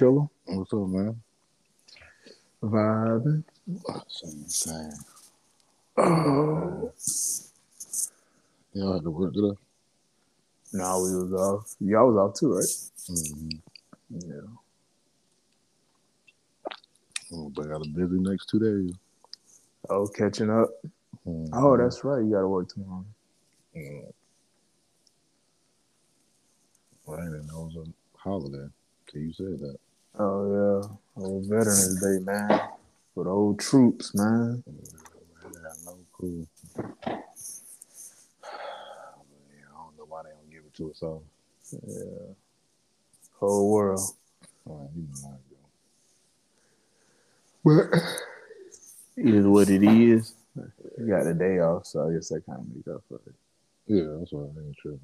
What's up, Killer? What's up, man? Vibing. Same, same. Oh. Y'all had to work today? No, we was off. Y'all was off too, right? Mm-hmm. Yeah. Oh, but I got a busy next two days. Oh, catching up. Mhm. Oh, that's right. You got to work tomorrow. Mm. Well, I didn't know it was a holiday till you said that. Oh yeah. Old Veterans Day, man. For the old troops, man. I got no clue. Yeah, I don't know why they don't give it to us all. Yeah. Whole world. All right, you know it But it is what it is. You got a day off, so I guess that kind of makes up for it. Yeah, that's what I ain't tripping.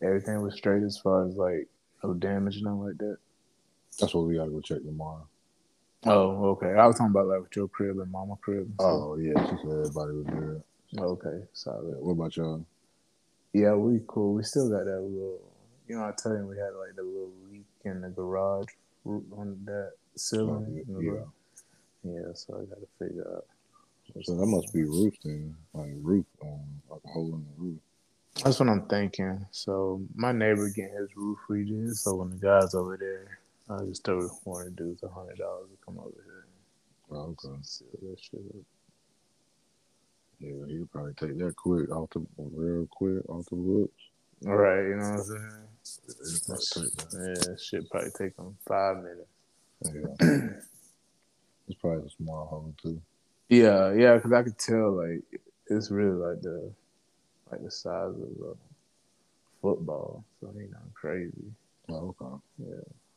Everything was straight as far as like no damage, nothing like that. That's what we gotta go check tomorrow. Oh, okay. I was talking about like with your crib and mama crib. And. Oh yeah, she said everybody was good. okay. Solid. What about y'all? Yeah, we cool. We still got that little. You know, I tell you, we had like the little leak in the garage on that ceiling. Oh, in the yeah. Yeah, so I got to figure out. So that must be roof then, like roof, um, like a hole in the roof. That's what I'm thinking. So my neighbor getting his roof redid. So when the guys over there, I just told one of the dudes a hundred dollars to come over here Oh, okay. seal that shit up. Yeah, he'll probably take that quick off the real quick off the books. All right, you know what I'm saying? He'll probably take that. Yeah, shit probably take him five minutes. Yeah. it's probably a small hole too. Yeah, yeah, because I could tell like it's really like the like the size of a football. So ain't nothing crazy. Oh, okay. Yeah.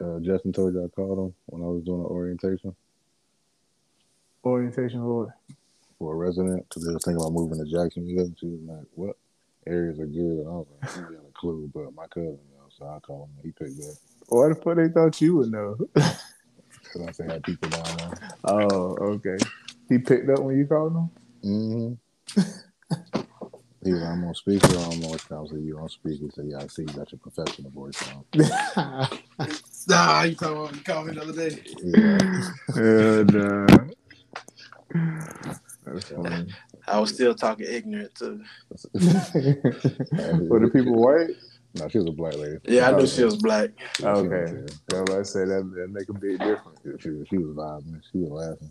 Uh, Justin told you I called him when I was doing the orientation Orientation board. for a resident because they was thinking about moving to Jacksonville. She was like, "What areas are good?" And I was like, "I got a clue," but my cousin, knows, so I called him. He picked up Why the fuck they thought you would know? because I said I had people down there. oh, okay. He picked up when you called him. Mm-hmm. he was, I'm on speaker. I'm on I was like, you on speaker. He said, yeah, I see you got your professional voice on. Nah, you talking about you called me the other day. Yeah. and uh, that's funny. I was still talking ignorant too. Were the people white? No, she was a black lady. Yeah, I knew she was black. Okay. I was say that that make a big difference. She, was- she was vibing. She was laughing.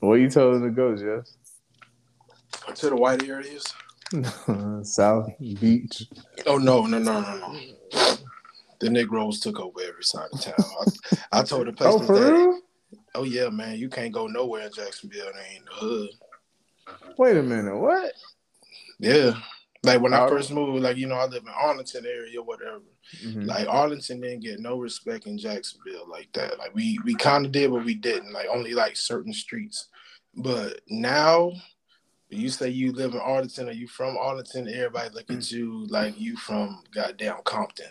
Where you told her to go, Jess? To the white areas. South Beach. Oh no, no, no, no, no. The Negroes took over every side of town. I, I told the place Oh, for stay. real? Oh yeah, man, you can't go nowhere in Jacksonville. That ain't the hood. Wait a minute. What? Yeah. Like when I Oh. first moved, like you know, I live in Arlington area, whatever. Mhm. Like Arlington didn't get no respect in Jacksonville like that. Like we we kind of did, but we didn't. Like only like certain streets. But now, you say you live in Arlington or you from Arlington, everybody look at you like you from goddamn Compton.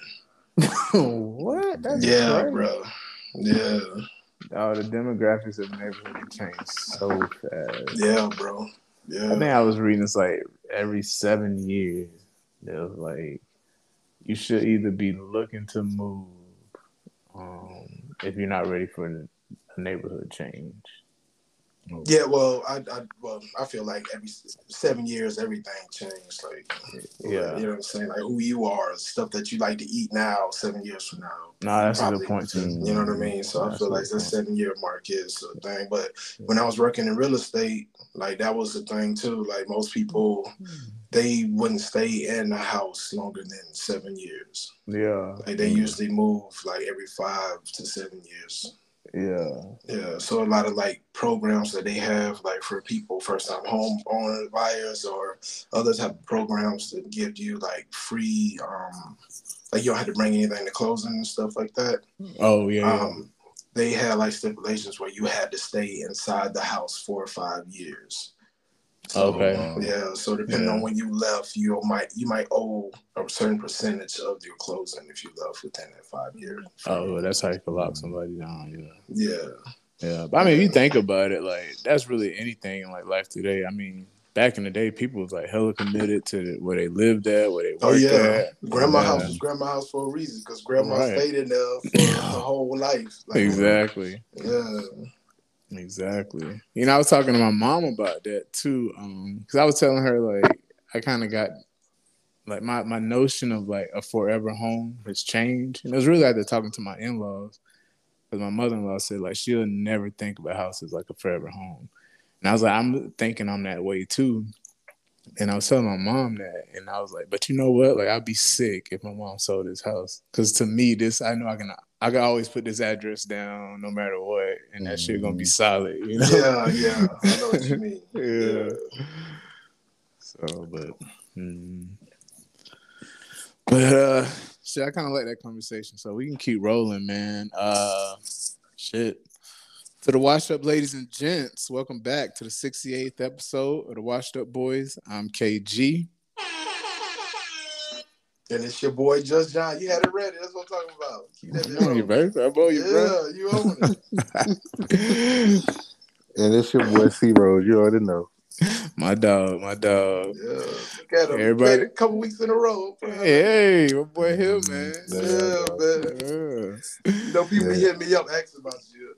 what? That's yeah, crazy. bro. Yeah, Oh, the demographics of neighborhood changed so fast. yeah, bro. Yeah. I think I was reading this like every seven years. It was like you should either be looking to move um, if you're not ready for a neighborhood change. Yeah. Well, I, I well, I feel like every seven years everything changed. Like, Yeah. you know what I'm saying? Like who you are, stuff that you like to eat now, seven years from now. No, that's a good point too. You know what I mean? So I feel like good that seven year mark is a thing. But when I was working in real estate, like that was a thing too. Like most people, they wouldn't stay in a house longer than seven years. Yeah, Like they Mm. usually move like every five to seven years. Yeah, Yeah. So a lot of like programs that they have, like for people first time home owner buyers or other type of programs that give you like free um like you don't have to bring anything to closing and stuff like that. Oh yeah, um, they had like stipulations where you had to stay inside the house four or five years. So, Okay. Um, yeah. So depending Yeah. on when you left, you might you might owe a certain percentage of your closing if you left within that five years. Oh, well, that's how you can lock somebody down. Yeah. Yeah. Yeah, but I mean, if you think about it, like that's really anything in like life today. I mean, back in the day, people was like hella committed to the, where they lived at, where they oh, worked Oh yeah, at. grandma Yeah. Uh, house was grandma house for a reason because grandma Right. stayed in there for the whole life. Like, Exactly. Yeah. Exactly. You know, I was talking to my mom about that too. Um, because I was telling her like I kind of got like my my notion of like a forever home has changed, and it was really after talking to my in laws. Because my mother in law said like she'll never think of a house as like a forever home, and I was like I'm thinking I'm that way too. And I was telling my mom that, and I was like, "But you know what? Like, I'd be sick if my mom sold this house, because to me, this I know I can I can always put this address down no matter what, and that shit gonna be solid, you know? Yeah, yeah. I know what you mean. yeah. So, but, mm. but uh, shit, I kind of like that conversation. So we can keep rolling, man. Uh, shit. To the washed up ladies and gents, welcome back to the 68th episode of the Washed Up Boys. I'm KG. And it's your boy Just John. You had it ready. That's what I'm talking about. Keep that I'm you, bit. I'm on you, bro. Yeah, you own it. And it's your boy C Rose. You already know. My dog, my dog. Yeah. Look at him. Everybody- Everybody. A couple weeks in a row. Hey, my boy here, man. Yeah, man. Yeah. You know, people be Yeah. hitting me up asking about you.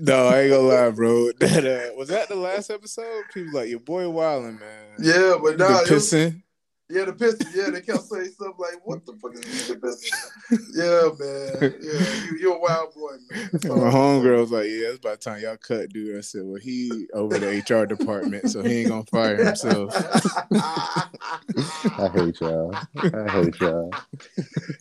No, I ain't gonna lie, bro. That uh, was that the last episode. People like your boy Wildin', man. Yeah, but nah, pissing. Yeah, the Pistons. Yeah, they kept saying stuff like, "What the fuck is the Pistons?" yeah, man. Yeah, you, you're a wild boy, man. That's My homegirl was like, "Yeah, it's about time y'all cut dude." I said, "Well, he over the HR department, so he ain't gonna fire himself." I hate y'all. I hate y'all.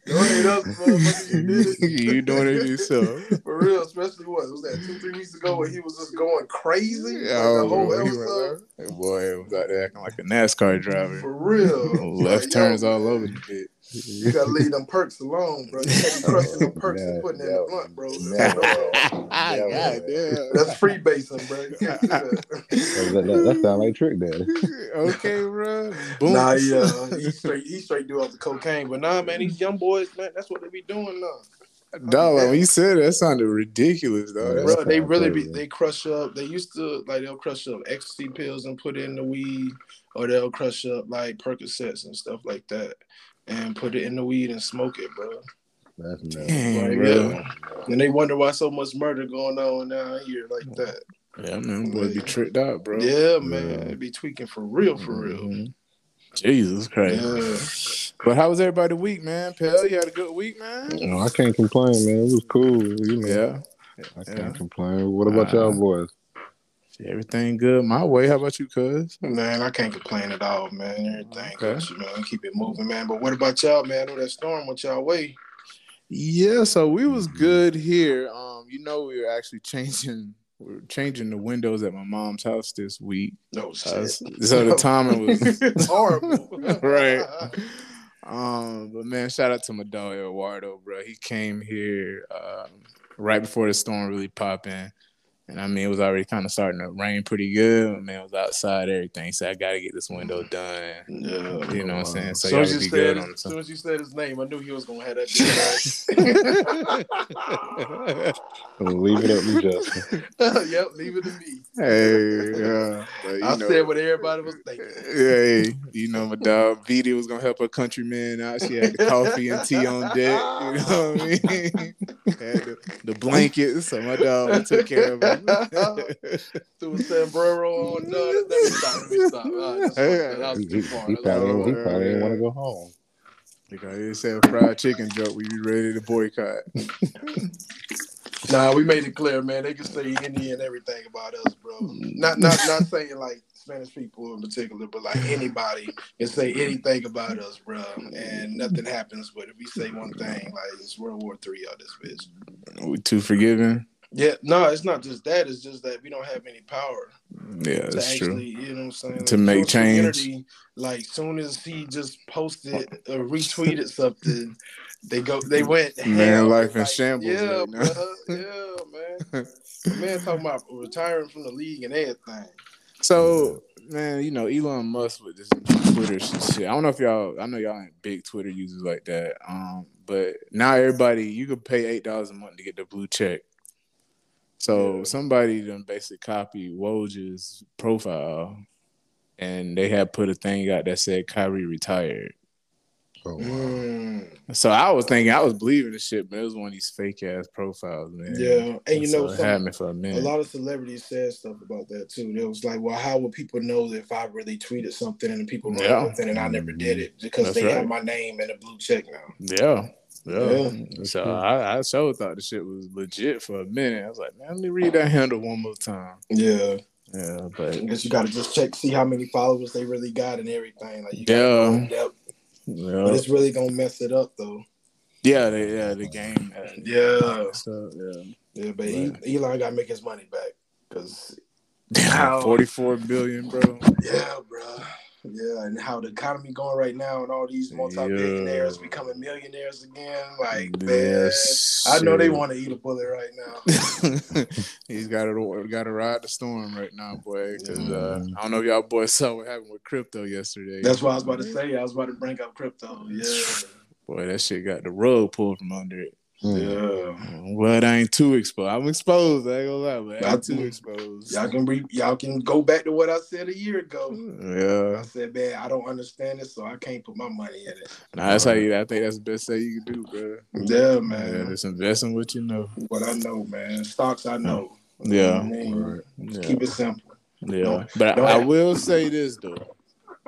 Don't hate us, motherfucker. You did it. you doing it yourself? For real, especially what was that two, three weeks ago when he was just going crazy? Like, Oh, the whole bro, episode. went- that boy was out there acting like a NASCAR driver. For real. Left Like, turns yo, all over the bit. You gotta leave them perks alone, bro. You can't be crushing them perks and Yeah, putting in the blunt, bro. Yeah. God Yeah, damn. That's free basing, bro. You can't that. That, that, that sound like Trick Daddy. okay, bro. Boom. Nah, yeah, he straight he straight do all the cocaine, but nah, man, these young boys, man, that's what they be doing now. Dog, like, when you said it, that sounded ridiculous, though. That's- Bro, they kinda really be they crush up. They used to like they'll crush up ecstasy pills and put it in the weed, or they'll crush up like Percocets and stuff like that, and put it in the weed and smoke it, bro. That's nasty. Damn, Like, bro. yeah. And they wonder why so much murder going on down here like that. Yeah, man, boy, be tricked out, bro. Yeah, man, Yeah. they be tweaking for real, for real. Mhm. Jesus Christ. Yeah. But how was everybody week, man? Pell, you had a good week, man? You know, I can't complain, man. It was cool. You know, Yeah. I can't yeah. complain. What about Uh, y'all boys? Everything good my way. How about you, cuz? Man, I can't complain at all, man. Everything Okay. good, man. Keep it moving, man. But what about y'all, man? I know that storm went y'all way. Yeah, so we was good here. Um, you know, we were actually changing we were changing the windows at my mom's house this week. No Uh, shit. so the timing was it's horrible. Right. Um, but man, shout out to my dog Eduardo, bro. He came here um, right before the storm really popped in. And I mean, it was already kind of starting to rain pretty good. Man, it was outside, everything. So I got to get this window mm. done. Yeah. You know what I'm saying? So As y'all soon as, can be good said, on as soon as you said his name, I knew he was gonna have that big Leave it up to Justin. ass. yep, leave it to me. hey, yeah. But, I know, said what everybody was thinking. Hey, you know, my dog Vita was gonna help her countryman out. She had the coffee and tea on deck. You know what I mean? had the, the blankets, so my dog took care of him. Threw a sombrero on. No, let me stop. Let me stop. Uh, that's that was He, too far. he That's probably, he probably didn't want to go home. Because he said a fried chicken joke, we be ready to boycott. Nah, we made it clear, man. They can say any and everything about us, bro. Not not not saying like Spanish people in particular, but like anybody can say anything about us, bro. And nothing happens. But if we say one thing, like it's World War Three out this bitch. We too forgiving. Yeah, no, it's not just that. It's just that we don't have any power Yeah, to that's true. you know what I'm saying? To make change. like soon as he just posted or retweeted something, they go, they went. Man, ham. life in Like, shambles Yeah, right. Yeah, man. Man talking about retiring from the league and everything. So, man, you know, Elon Musk with this Twitter shit. I don't know if y'all, I know y'all ain't big Twitter users like that. Um, but now everybody, you could pay eight dollars a month to get the blue check. So Yeah. somebody done basically copied Woj's profile and they had put a thing out that said Kyrie retired. Oh, wow. Mm, So I was thinking I was believing the shit, but it was one of these fake ass profiles, man. yeah, and you so know, it some, for a minute. a lot of celebrities said stuff about that too. It was like, well, how would people know if I really tweeted something and people run Yeah. with it and I never did it because That's they right. have my name and a blue check now. Yeah. Yeah. Yeah. So I, I sure thought the shit was legit for a minute. I was like, man, let me read that handle one more time. Yeah, Yeah, but I guess you got to just check, see how many followers they really got and everything. Like, you Yeah. gotta depth. but yeah, it's really gonna mess it up though. yeah, the, yeah, the game. Yeah, So yeah, yeah, but he, Elon got to make his money back because forty-four billion, bro. Yeah, bro. Yeah, and how the economy going right now, and all these multi-billionaires Yeah. becoming millionaires again. Like, man, Yes, I know they want to eat a bullet right now. He's got to got to ride the storm right now, boy. Because uh. I don't know if y'all boys saw what happened with crypto yesterday. That's what I was about to say. I was about to bring up crypto. Yeah, Boy, that shit got the rug pulled from under it. Yeah. Well, I ain't too exposed. I'm exposed. I ain't gonna lie, but I ain't too exposed. Y'all can re- y'all can go back to what I said a year ago. Yeah, I said, man, I don't understand it, so I can't put my money in it. nah, that's how you. I think that's the best thing you can do, bro. Yeah, Yeah, man. just invest in what you know. What I know, man. Stocks, I know. Yeah. I mean. Yeah, Keep it simple. yeah. Don't- But I, I will say this though.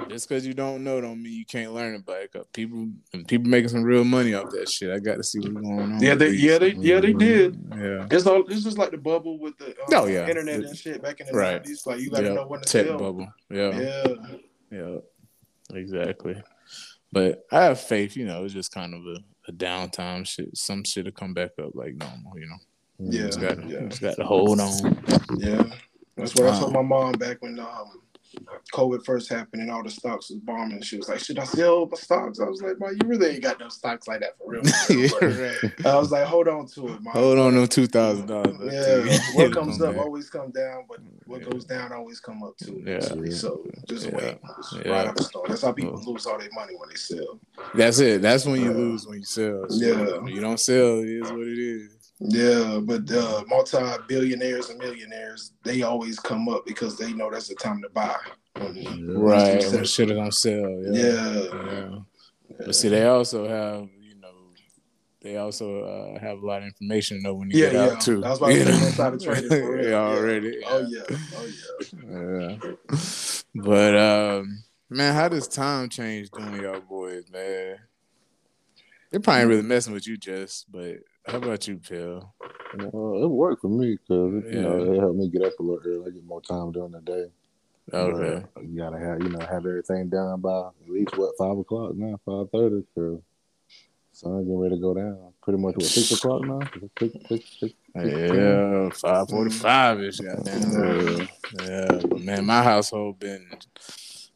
Just because you don't know, don't mean you can't learn about it. 'Cause people, people making some real money off that shit. I got to see what's going on. Yeah, they, these. yeah, they, yeah, they did. yeah. It's all. It's just like the bubble with the um, Oh, yeah. internet and shit back in the Right. nineties. Like you got to Yeah, know when to tech sell. bubble. Yeah. Yeah, Yeah, exactly. But I have faith, you know, it's just kind of a, a downtime shit. Some shit will come back up like normal, you know. yeah, Just got to yeah, just got to hold on. yeah. That's what I told my mom back when um, COVID first happened and all the stocks was bombing. She was like, "Should I sell my stocks?" I was like, "Mom, you really ain't got no stocks like that for real." yeah, right. I was like, "Hold on to it, mom." Hold on, them two thousand dollars. Yeah, what comes up always come down, but what Yeah. goes down always come up too. Yeah. So just Yeah. wait. Just Yeah. ride out the storm. That's how people lose all their money when they sell. That's it. That's when you Uh, lose when you sell. yeah. You don't sell, it is what it is. Yeah, but uh, multi-billionaires and millionaires, they always come up because they know that's the time to buy. Right. Sell. When shit don't sell. Yeah. Yeah. Yeah. But see, they also have, you know, they also uh, have a lot of information to know when you Yeah, get out too. I was about to You say know? insider trading for real. yeah, Yeah. already. Oh yeah, oh yeah. Yeah. But um, man, how does time change doing y'all boys, man? It probably ain't really messing with you, Jess. But how about you, Phil? Uh, it worked for me because you know it helped me get up a little early. I get more time during the day. Okay. But you gotta have you know have everything done by at least what five o'clock now, five thirty. Cause sun getting ready to go down. Pretty much what six o'clock now. Six, six, six, Yeah, five forty-five ish. Goddamn. Yeah, but man, my household been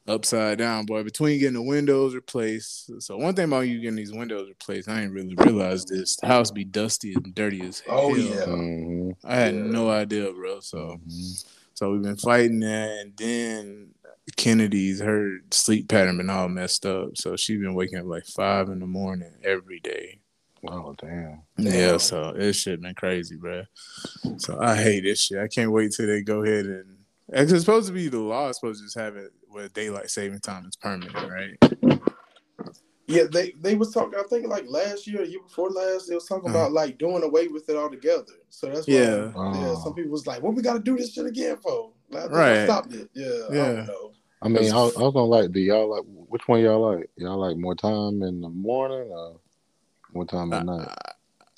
upside down, boy. Between getting the windows replaced, so one thing about you getting these windows replaced, I ain't really realized this. The house be dusty and dirty as hell. Oh, yeah. Mm-hmm. I had Yeah. no idea, bro. So, Mhm. so we've been fighting that, and then Kennedy's her sleep pattern been all messed up. So she's been waking up like five in the morning every day. Oh damn. Yeah, so this shit been crazy, bro. So I hate this shit. I can't wait till they go ahead and. It's supposed to be the law. Is supposed to just have it where daylight saving time is permanent, right? Yeah, they they was talking. I think like last year, or year before last, they was talking Uh-huh. about like doing away with it altogether. So that's why, Yeah. yeah. Oh. Some people was like, "What we got to do this shit again for?" Like, I think I Right. stopped it. Yeah, I Yeah. don't know. I mean, I, I was gonna like. Do y'all like which one y'all like? Y'all like more time in the morning or more time at night?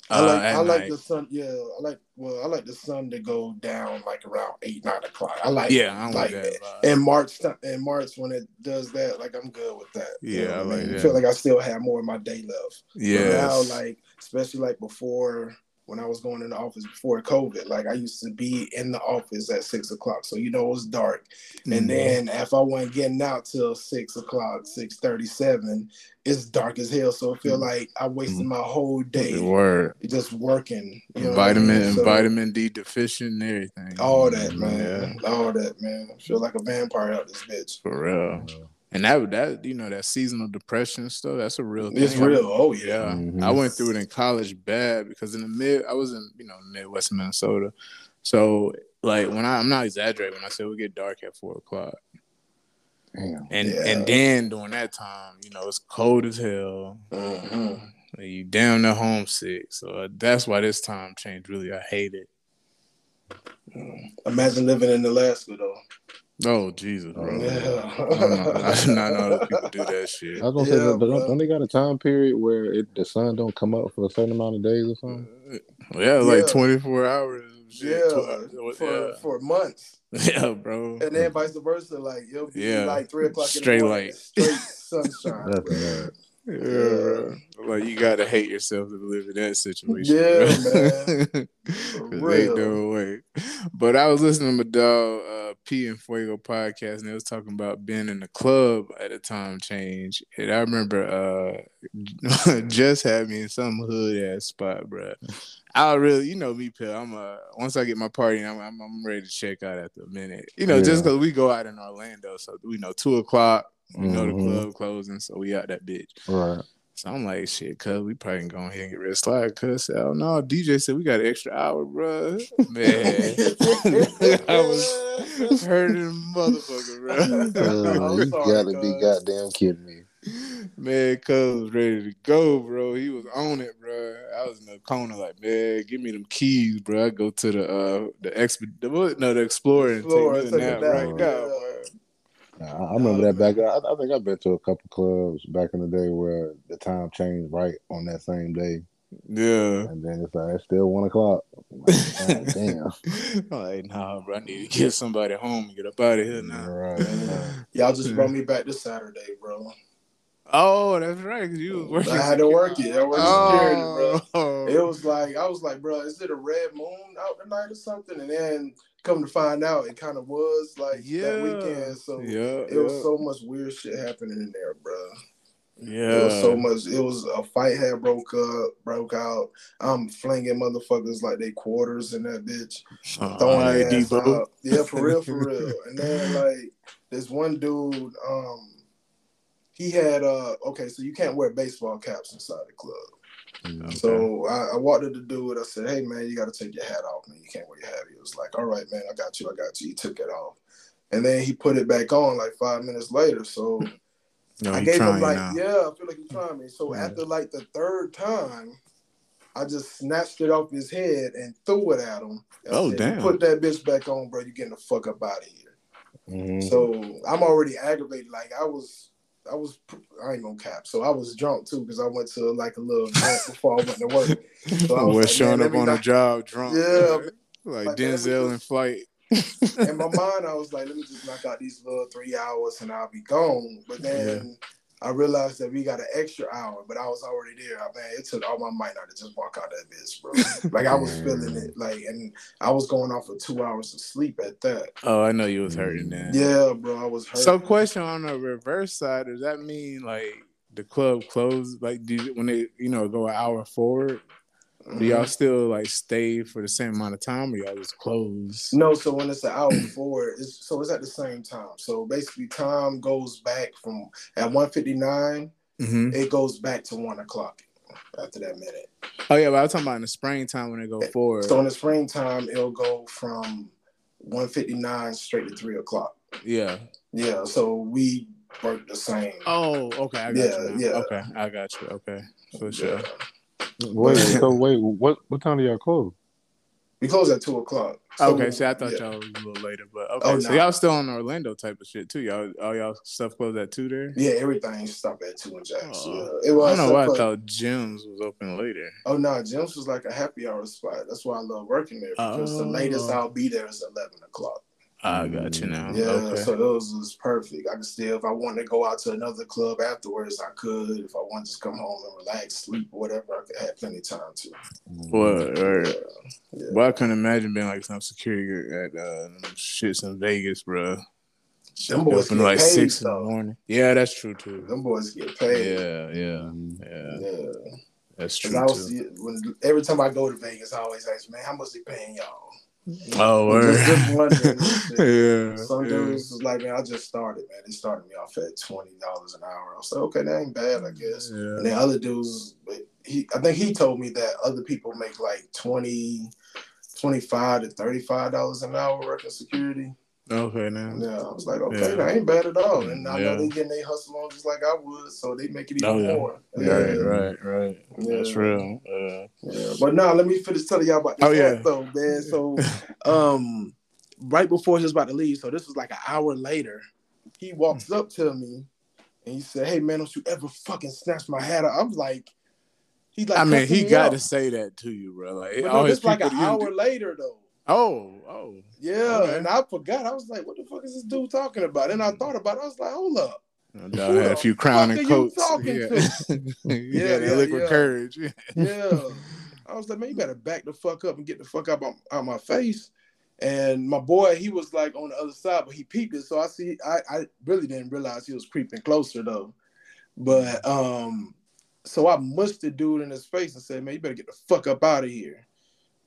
I like Uh, I like night. the sun. Yeah, I like well, I like the sun to go down like around eight nine o'clock. I like Yeah, I'm like that. in March in March when it does that. Like I'm good with that. You Yeah, know I like mean? that. feel like I still have more of my day left. Yeah, now, like especially like before when I was going in the office before COVID, like I used to be in the office at six o'clock, so you know it was dark. Mhm. And then if I wasn't getting out till six o'clock, six thirty-seven, it's dark as hell. So I feel like I wasted my whole day Mm-hmm. Word. just working. You know what I vitamin mean? and So, vitamin D deficient and everything. All that, Yeah, man. All that, man. I feel like a vampire out this bitch. for real. And that that you know that seasonal depression stuff. That's a real thing. It's real. Oh yeah. Yeah, Mhm. I went through it in college bad because in the mid, I was in you know Midwest Minnesota, so like when I, I'm not exaggerating when I say we get dark at four o'clock. Damn. And Yeah. and then during that time, you know, it's cold as hell. Mhm. You damn near homesick. So uh, that's why this time change really I hate it. Imagine living in Alaska though. Oh Jesus, bro. Oh, Yeah. I, don't know. I did not know that people do that shit. I was gonna Yeah, say, don't, bro. don't they got a time period where it, the sun don't come up for a certain amount of days or uh, something? Yeah, like Yeah. twenty four hours. Shit. yeah, Tw- uh, for yeah. for months, yeah, bro. and then vice versa. Like it'll be Yeah. like three o'clock Straight in the morning, light. straight sunshine. That's bro. bad. Yeah. Like you gotta hate yourself to live in that situation. Yeah, man. ain't no way. But I was listening to my dog uh, P and Fuego podcast, and they was talking about being in the club at a time change. And I remember uh, just had me in some hood ass spot, bro. I really, you know me, Pill. I'm uh, once I get my party, I'm, I'm I'm ready to check out after a minute. You know, just because we go out in Orlando, so we know two o'clock. We know the club closing, so we out that bitch. Right. So I'm like, shit, cuz we probably can go ahead and get rid of slide. Cuz hell no, DJ said we got an extra hour, bro. Man, I was hurting motherfucker, bro. Uh, you sorry, gotta be goddamn kidding me. man, cuz was ready to go, bro. He was on it, bro. I was in the corner like, man, give me them keys, bro. I go to the uh the exp the no the explorer and Explorer, take me take a it nap right now, bro. I, I remember that back. I, I think I've been to a couple clubs back in the day where the time changed right on that same day, Yeah. and then it's like it's still one o'clock. I'm like, damn. I'm like, nah, bro, I need to get somebody home and get up out of here now. Right. right. Y'all just brought me back to Saturday, bro. Oh, that's right. 'cause you was working. I had to work it. I worked security, bro. Oh, It was like I was like, bro, is it a red moon out tonight or something? And then come to find out, it kind of was like yeah. that weekend. So yeah, it was so much weird shit happening in there, bro. yeah. It was so much. It was a fight had broke up, broke out. I'm flinging motherfuckers like they quarters in that bitch, Uh, throwing all their right, ass Debo. out. Yeah, for real, for real. And then like this one dude, um, he had uh okay, so you can't wear baseball caps inside the club. Mm. So I, I walked up to do it. I said, "Hey man, you got to take your hat off, man. You can't wear your hat." He was like, "All right, man, I got you. I got you." He took it off, and then he put it back on like five minutes later. So No, I gave him like, now. "Yeah, I feel like he's trying me." So Yeah. after like the third time, I just snatched it off his head and threw it at him. I Oh, said, damn. Put that bitch back on, bro. You're getting the fuck up out of here." Mhm. So I'm already aggravated. Like I was, I was, I ain't gonna cap. So I was drunk too because I went to like a little event before I went to work. So I was was like, showing up me on a not- job drunk. Yeah. like Like, let me Denzel in flight. In my mind, I was like, let me just knock out these little three hours and I'll be gone. But then I realized that we got an extra hour, but I was already there. I man, it took all my might not to just walk out that bitch, bro. Like I was feeling it, like, and I was going off for two hours of sleep at that. Oh, I know you was hurting then. Yeah, bro, I was hurt. So, question on the reverse side: Does that mean like the club closed? Like, do you, when they you know go an hour forward, do y'all still like stay for the same amount of time, or y'all just close? No, so when it's an hour forward, it's so it's at the same time. So basically, time goes back from at one fifty nine. hmm It goes back to one o'clock after that minute. Oh yeah, but I was talking about in the springtime when they go forward. So in the springtime, it'll go from 159 straight to three o'clock. yeah. Yeah, so we work the same. Oh, okay. I got Yeah, you. now. yeah. Okay, I got you. Okay, for sure. Wait, so wait, what what time do y'all close? We close at two o'clock. So, Okay, see, I thought yeah. y'all was a little later, but oh, okay. Oh, so nah. y'all still on Orlando type of shit too. Y'all, all y'all stuff closed at two there. Yeah, everything stopped at two and jacks. Oh. yeah, it I don't know why I thought gyms was open later. Oh no, Jim's was like a happy hour spot. That's why I love working there because the Oh. latest I'll be there is eleven o'clock. I got you now. Yeah, okay. so those was perfect. I could still, if I wanted to go out to another club afterwards, I could. If I wanted to just come home and relax, sleep, whatever, I could have plenty of time to. What? Or, Yeah. Yeah. well, I couldn't imagine being like some security at uh, them shits in Vegas, bro. Them boys open get like paid, six in though. the morning. Yeah, that's true too. Them boys get paid. Yeah, yeah, Mhm. yeah. Yeah. That's 'Cause true I was too. when every time I go to Vegas, I always ask, man, how much they paying y'all? Oh, word. Just, just wondering. yeah. Some dudes was like, man, I just started, man. They started me off at twenty dollars an hour. I was like, okay, that ain't bad, I guess. Yeah. And then other dudes, but he, I think he told me that other people make like 20, 25 to thirty five dollars an hour working security. Okay, now. Yeah, I was like, okay, Yeah. that ain't bad at all. And I Yeah. know they getting their hustle on just like I would, so they make it even Oh, yeah. more. Right, right, right. That's Yeah. real. Uh, Yeah. But now let me finish telling y'all about this Oh, yeah. though, man. So um right before he was about to leave, so this was like an hour later, he walks up to me and he said, Hey man, don't you ever fucking snatch my hat. I'm like, he like I mean, he got to say that to you, bro. Like, But no, this like an hour do- later though. Oh, oh. Yeah, Okay. and I forgot. I was like, "What the fuck is this dude talking about?" And I thought about it. I was like, "Hold up, No doubt had a few crown and Cokes. yeah. Yeah, got yeah, liquid yeah. courage. yeah." I was like, "Man, you better back the fuck up and get the fuck out, out my face." And my boy, he was like on the other side, but he peeped it. So I see, I, I really didn't realize he was creeping closer though. But um, so I mushed the dude in his face and said, "Man, you better get the fuck up out of here."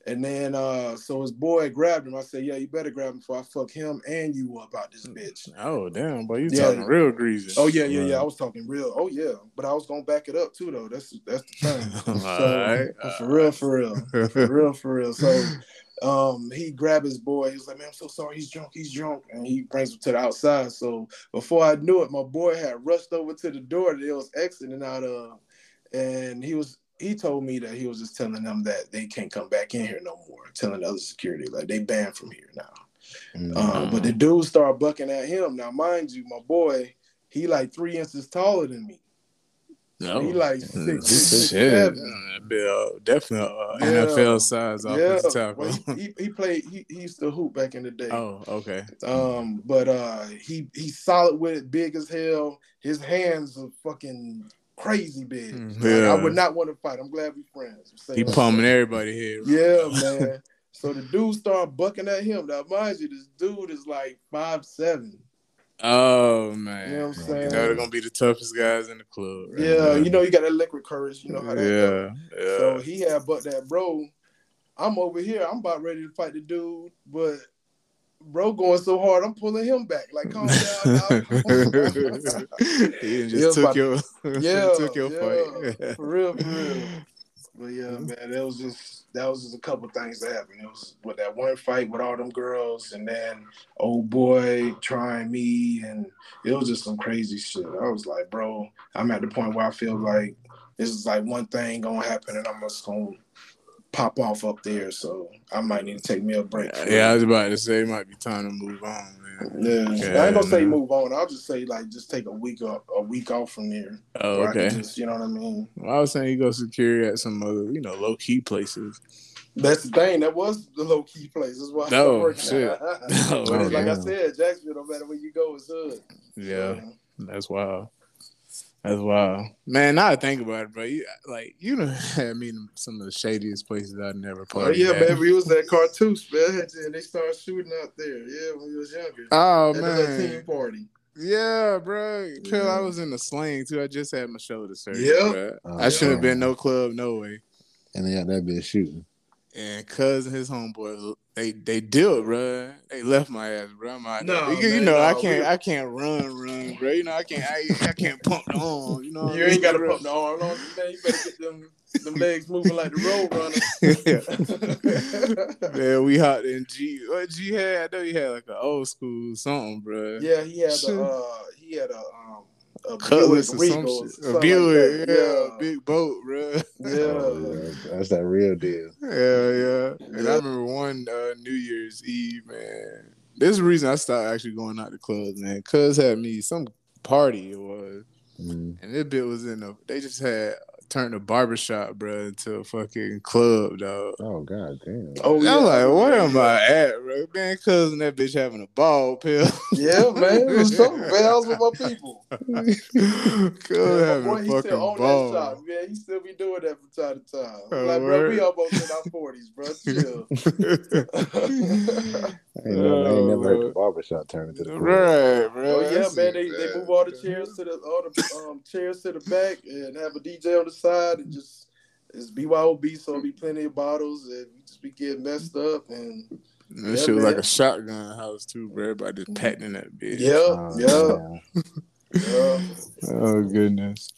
And then uh, so his boy grabbed him. I said, "Yeah, you better grab him before I fuck him and you up out this bitch." Oh, damn, boy. You Yeah. talking real greasy. Oh yeah, yeah, yeah. I was talking real. Oh yeah, but I was gonna back it up too, though. That's that's the thing. All So right. for real, for real, for real, for real. So um, he grabbed his boy. He was like, "Man, I'm so sorry. He's drunk. He's drunk." And he brings him to the outside. So before I knew it, my boy had rushed over to the door that it was exiting out of, and he was. He told me that he was just telling them that they can't come back in here no more. Telling the other security like they banned from here now. Um, but the dude started bucking at him. Now, mind you, my boy, he like three inches taller than me. No. He like Mm, six, six, six, Shit. seven. Be, uh, definitely uh, Yeah. NFL size Yeah, offensive tackle. well, he, he, he played. He, he used to hoop back in the day. oh, okay. Um, but uh, he he's solid with it, big as hell. His hands are fucking crazy big. Mm, Like, yeah. I would not want to fight. I'm glad we friends. He that. pumping everybody here. Yeah, man. So the dude started bucking at him. Now, mind you, this dude is like five seven. Oh man. You know what I'm You saying? know they're gonna be the toughest guys in the club. right? Yeah, you know you got that liquid courage. You know how that goes. Yeah, yeah. So he had but that bro. I'm over here. I'm about ready to fight the dude, but bro going so hard, I'm pulling him back. Like, calm down. dog. he Yeah, just took your, yeah, took your yeah, fight. for real, for real. But yeah, mm-hmm. man, that was just that was just a couple things that happened. It was with that one fight with all them girls, and then old boy trying me, and it was just some crazy shit. I was like, bro, I'm at the point where I feel like this is like one thing gonna happen, and I'm just gonna pop off up there. So I might need to take me a break. yeah, I was about to say it might be time to move on, man. Yeah, Yeah, I ain't gonna say move on. I'll just say like just take a week off, a week off from there. Oh, I okay. just, you know what I mean? Well, I was saying you go secure at some other, you know, low key places. That's the thing. That was the low key place. That's why I oh, No, started working. shit. Oh, but Oh, like I said, Jacksonville, no matter where you go, it's hood. Yeah, So, that's wild. That's well, man. Now I think about it, bro. You, like you know, I mean, some of the shadiest places I've never Oh yeah, at. man. We was at Cartouche, man, and they started shooting out there. Yeah, when we was younger. Oh at the little team party. yeah, bro. Cause Yeah. I was in the sling too. I just had my shoulder surgery. Yeah. bro. Oh, I shouldn't have yeah. been no club, no way. And they got that bitch shooting. And cuz and his homeboy, they they dealt, bro. They left my ass, bro. I'm No. You, man, know, I can't I can't run, run, bro. You know, I can't I, I can't pump the arm. You know, You ain't got to bro? pump the arm on, man. You better get them them legs moving like the road runner. Man, we hopped in G. What G had? I know he had like an old school something, bro. yeah, he had a uh, he had a um a Cutlass Buick or some shit. A something like Buick, that. yeah, big boat, bro. yeah, Oh, yeah. That's that real deal. Yeah, yeah. And Yeah. I remember one uh, New Year's Eve, man. This is the reason I stopped actually going out to clubs, man. Cuz had me some party it was, Mm. and this bit was in a. They just had turned a barbershop, bro, into a fucking club, dog. Oh god damn. Oh yeah, I'm like, where am I at, bro? Man, cuz and that bitch having a ball pill. Yeah, man, it was something. Man, I was with my people. cuz Yeah, my having boy, a he fucking still own that ball. shop. Yeah, he still be doing that from time to time. Oh, like, bro, we almost in our forties, bro. Chill. I ain't never, I ain't never heard Oh, the barbershop turn into the club. right, bro. oh yeah, That's man. They, they move all the chairs to the all the um, chairs to the back and have a DJ on the side and just it's BYOB, so it'll be plenty of bottles and we just be getting messed up and That Yeah, shit was like a shotgun house too, bro. Everybody just patting in that bitch. yeah, Oh, yeah, yeah. Oh goodness.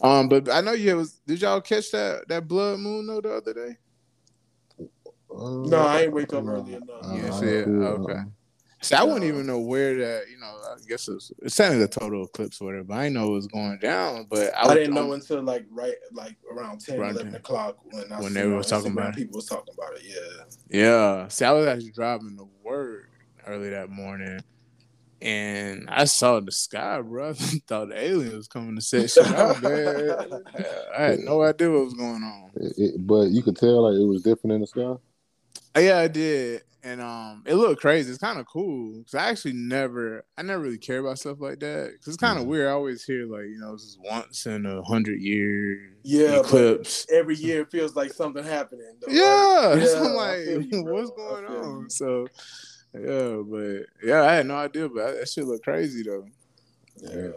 Um, but I know you was. Did y'all catch that that blood moon though the other day? Uh, No, I ain't wake up early enough. uh, Yeah, I shit. Okay. See, I wouldn't even know where that. You know, I guess it was, it sounded a total eclipse or whatever. But I know it was going down. But I, I, didn't know until like right like around 10, Right 11 then. o'clock when I When they were talking about it. People was talking about it. Yeah. Yeah. See, I was actually driving to work early that morning. And I saw the sky, bro. I thought the alien was coming to set shit out, man. I had no idea what was going on. It, it, but you could tell like it was different in the sky. Uh, Yeah, I did, and um, it looked crazy. It's kind of cool because I actually never, I never really care about stuff like that because it's kind of Mhm. weird. I always hear like, you know, this is once in a hundred year Yeah, but eclipse. every year it feels like something happening. Though, Yeah, right? so I'm like, you, what's going on? you. So, yeah, but yeah, I had no idea, but that shit looked crazy though. Yeah.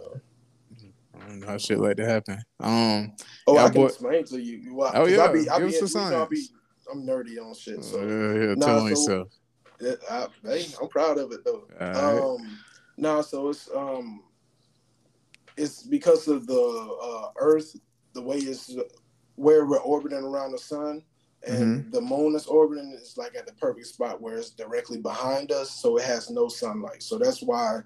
I don't know how shit like that happen. Um, Oh, Yeah, I can boy- explain to you. Why, Oh, 'cause yeah, I'll be, I give be, us the you be, science. I'm nerdy on shit. So yeah, yeah, Nah, tell on so- yourself. I, hey, I'm proud of it though. Right. Um, no, so it's um, it's because of the uh, Earth, the way it's where we're orbiting around the sun, and Mm-hmm. the moon is orbiting is like at the perfect spot where it's directly behind us, so it has no sunlight. So that's why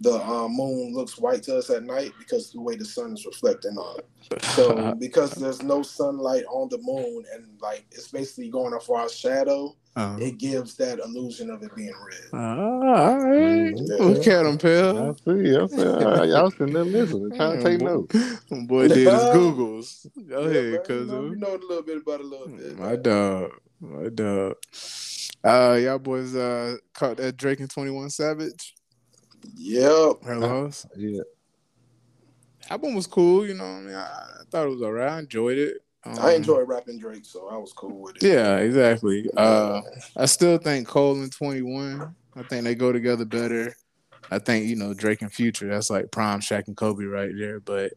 the uh, moon looks white to us at night because the way the sun is reflecting on it. So because there's no sunlight on the moon and like it's basically going off our shadow, Uh, it gives that illusion of it being red. all right. Yeah. Look at him, I Pell. see. I see. I, y'all sitting there listening, trying to take notes. Boy did his Googles. Go Yeah, ahead, man, cuz. you know, you know a little bit about a little bit. My dog. My dog. Uh, y'all boys uh caught that Drake and 21 Savage. Yep. Her Loss. Yeah, Album was cool, you know. I mean, I, I thought it was alright. I enjoyed it. Um, I enjoy rapping Drake, so I was cool with it. Yeah, exactly. Uh, I still think Cole and 21. I think they go together better. I think you know Drake and Future. That's like prime Shaq and Kobe right there. But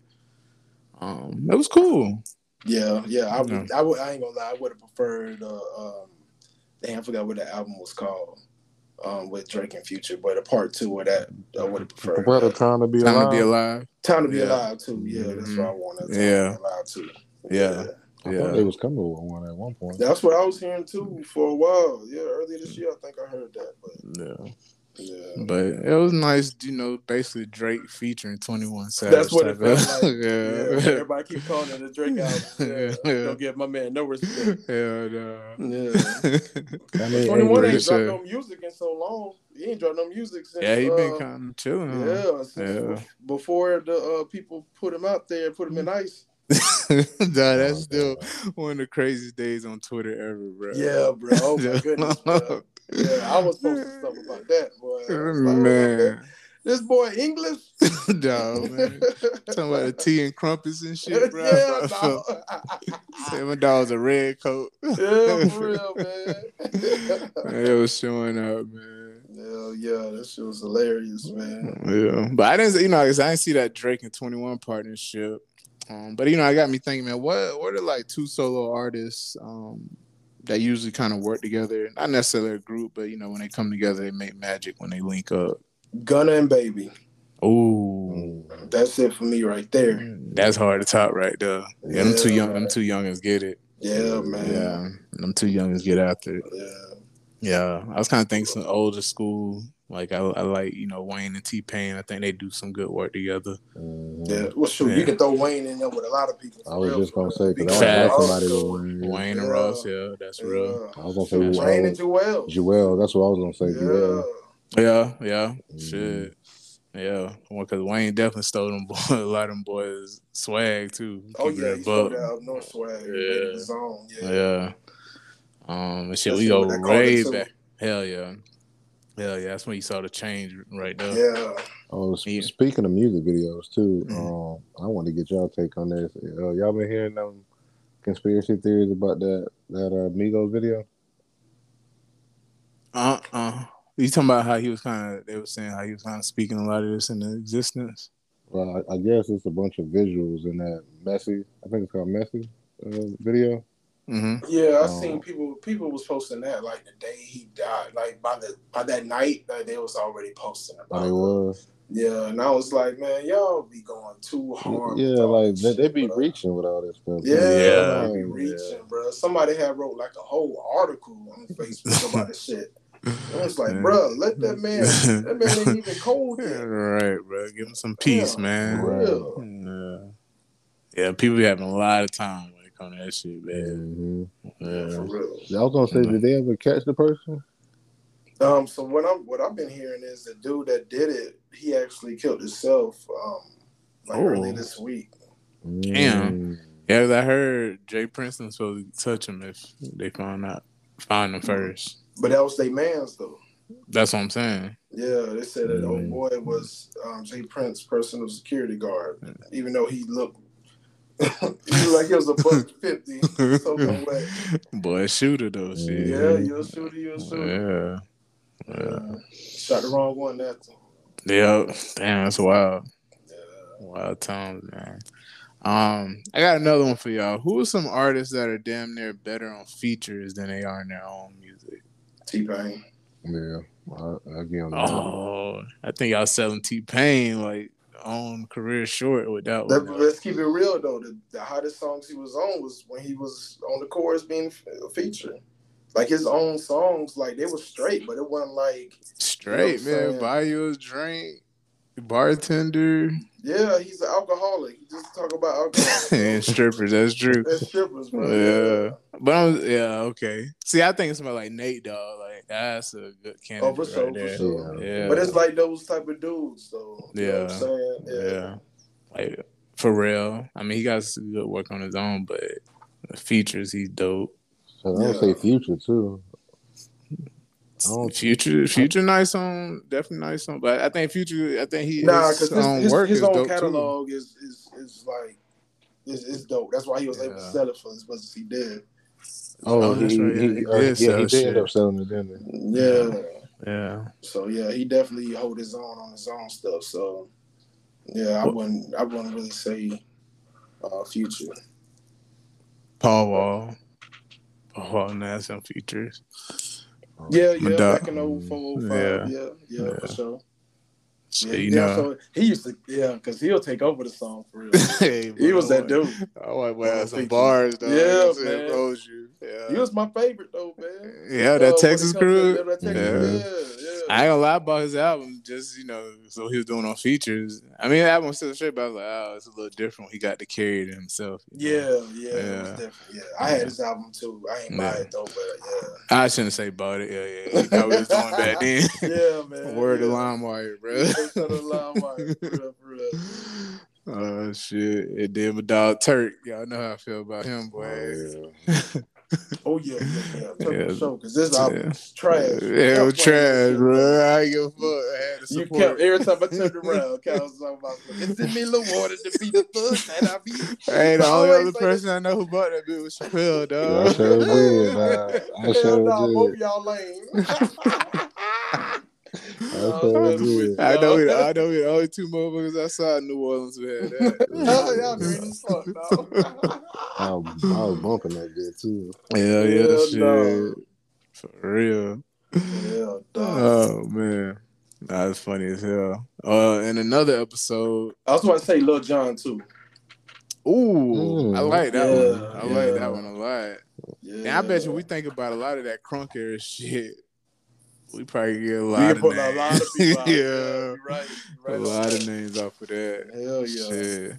um, it was cool. yeah, yeah. I, would, Yeah. I, would, I ain't gonna lie. I would have preferred. Uh, um, damn, I forgot what the album was called. Um, with Drake and Future, but a part two of that, I would have preferred. brother that. trying to be Time alive. to be alive. Time to be Yeah. alive too. Yeah, that's Mhm. what I wanted. Time Yeah. to be alive too. Yeah. I Yeah. thought they was coming with one at one point. That's what I was hearing too for a while. Yeah, earlier this year, I think I heard that. But Yeah. Yeah, But it was nice, you know, basically Drake featuring 21 Savage. that's what it type felt like. yeah. yeah. everybody keep calling it a Drake album. Yeah, Yeah. don't give my man no respect. Hell no. Yeah. I mean, Twenty one ain't dropped said- no music in so long. He ain't dropped no music since. yeah, he been uh, kind of chilling. Yeah, since Yeah. before the uh, people put him out there, put him in ice. nah, that's Oh, still God. one of the craziest days on Twitter ever, bro. Yeah, bro. Oh my goodness, bro. Yeah, I was posting stuff about that, boy. Oh, man. this boy English. Dog, man. Talking about the tea and crumpets and shit, bro. yeah, dog. my dog's a red coat. yeah, for real, man. it was showing up, man. yeah, yeah, that shit was hilarious, man. Yeah, but I didn't, you know, I didn't see that Drake and Twenty One partnership. Um, but you know, I got me thinking, man, what what are like two solo artists um that usually kind of work together? Not necessarily a group, but you know, when they come together, they make magic when they link up. Gunna and Baby. Oh. That's it for me right there. that's hard to top right there. Yeah, them two Yeah, young. I'm too young as get it. Yeah, man. Yeah, I'm too young as get after it. Yeah. Yeah, I was kind of thinking some older school. Like I, I like you know Wayne and T Pain. I think they do some good work together. Mhm. Yeah. Well, shoot, Yeah. you can throw Wayne in there with a lot of people. I was real, just gonna say because I Facts. had somebody with Wayne. Wayne and Yeah. Ross, yeah, that's real. I was gonna say That's Wayne and Juelz. Juelz. That's what I was gonna say. Yeah. Juelz. Yeah, yeah, Mhm. shit, yeah. Because Wayne definitely stole them boy, a lot of them boys swag too. Oh Keep yeah, he stole that up north swag. Yeah. made it. Yeah. Yeah. Um, and shit, That's we go what they way back. Hell yeah, hell yeah. That's when you saw the change right there. Yeah. Oh, sp- Yeah. speaking of music videos too, Mhm. um, I want to get y'all take on this. Uh, y'all been hearing them conspiracy theories about that that uh, Migos video? Uh, uh. You talking about how he was kind of? They were saying how he was kind of speaking a lot of this into existence. Well, I, I guess it's a bunch of visuals in that messy. I think it's called messy uh, video. Mm-hmm. Yeah, I Oh. seen people. People was posting that like the day he died. Like by the by that night, like, they was already posting Oh, about. they it. was. Yeah, and I was like, man, y'all be going too hard. Yeah, like they, shit, they be bro. reaching with all this stuff. Yeah, Yeah. they be reaching, bro. Somebody had wrote like a whole article on Facebook about this shit. I was like, Yeah. bro, let that man. That man ain't even cold Yeah, yet. right, bro. Give him some peace, Yeah, man. for. Yeah. yeah, people be having a lot of time when it comes to that shit, man. Mhm. For Yeah. real. I was gonna say, did they ever catch the person? Um, so what I'm what I've been hearing is the dude that did it, he actually killed himself um like Oh. early this week. Damn. Mm. Yeah, 'cause I heard Jay Princeton supposed to touch him if they found out, find him first. But that was their man's though. That's what I'm saying. Yeah, they said that old Mm. boy was um, J Prince personal security guard, even though he looked like it was a buck fifty, soaking wet. Boy, shooter though, shit. Yeah, you're a shooter, you're a shooter. Yeah. Yeah. Shot the wrong one that time. Yeah. Damn, that's wild. Yeah. Wild times, man. Um, I got another one for y'all. Who are some artists that are damn near better on features than they are in their own music? T-Pain. Yeah, I, I get on. Oh, I think y'all selling T-Pain like on career short with that Let, one. let's keep it real though. The, the hottest songs he was on was when he was on the chorus being f- featured. Like his own songs, like they were straight, but it wasn't like, Straight, You know man. Buy you a drink, bartender, yeah, he's an alcoholic. He just talk about alcohol and strippers. That's true. and strippers, bro. Yeah, but I'm yeah okay. See, I think it's about like Nate Dogg. Like that's a good candidate Oh, for sure, right for there. sure. Yeah, But it's like those type of dudes, though. You know what I'm saying? yeah, like for real. I mean, he got some good work on his own, but the features he's dope. So I don't Yeah. say future too. I don't- Future, future, nice on, definitely nice on. But I think future, I think he Nah, his because his, own his, work his is own dope catalog is, is is like is, is dope. That's why he was able to sell it for as much as he did. Oh, Oh, he, right, he, yeah, he uh, did yeah, he did end up selling it, didn't he? Yeah. too. Yeah, So yeah, he definitely hold his own on his own stuff. So yeah, I wouldn't I wouldn't really say uh, future. Paul Wall, Paul Wall, has some features. Yeah, yeah, Madonna. back in 04, 05. Yeah. Yeah, yeah, yeah, for sure. Yeah, you know, so he used to, yeah, because he'll take over the song for real. hey, he was that dude. I want to have some bars, though. Yeah, man. told you. Yeah. He was my favorite though, man. Yeah, Uh, that it Texas to- crew. yeah, that Texas- Yeah. yeah, yeah. I ain't gonna lie about his album, just you know, so he was doing on features. I mean, the album was still straight, but I was like, oh, it's a little different. He got to carry it himself. you know? Yeah, yeah, it was Yeah. different. Yeah, I had his album too. I ain't buy it though, but yeah. I shouldn't say about it. Yeah, yeah. He was doing back then. yeah, man. Word yeah. of LimeWire, bro. Yeah, shout out to LimeWire, for real, for real. Oh shit! And then my dog Turk, y'all know how I feel about him, boy. Oh, yeah. Oh yeah, yeah, yeah. Took Yeah. show because this album Yeah. was trash. Yeah, it was trash, shit, bro. I ain't give a fuck. I had to You support. kept every time I turned around, Cal was talking about it's in me little water to be the fuck that I be. Hey, the I only always other say person I know who bought that bitch was Chappelle, Yeah, dog. I sure did. Nah, I Hell sure nah, both y'all lame. I Nah, sure that's I know, we, y'all. I know, we the only two motherfuckers outside New Orleans who had that. y'all green as fuck, dog. I was, I was bumping that bit too. Hell yeah, Hell shit. no. For real. Yeah, dog. Oh man, that's funny as hell. Uh, in another episode, I was about to say Lil Jon too. ooh, Mm. I like that Yeah, one. I like that one a lot. Yeah, And I bet you we think about a lot of that crunk era shit. We probably get a lot of names. a lot of people yeah, you're right. a lot on of that. names off of that. Hell yeah.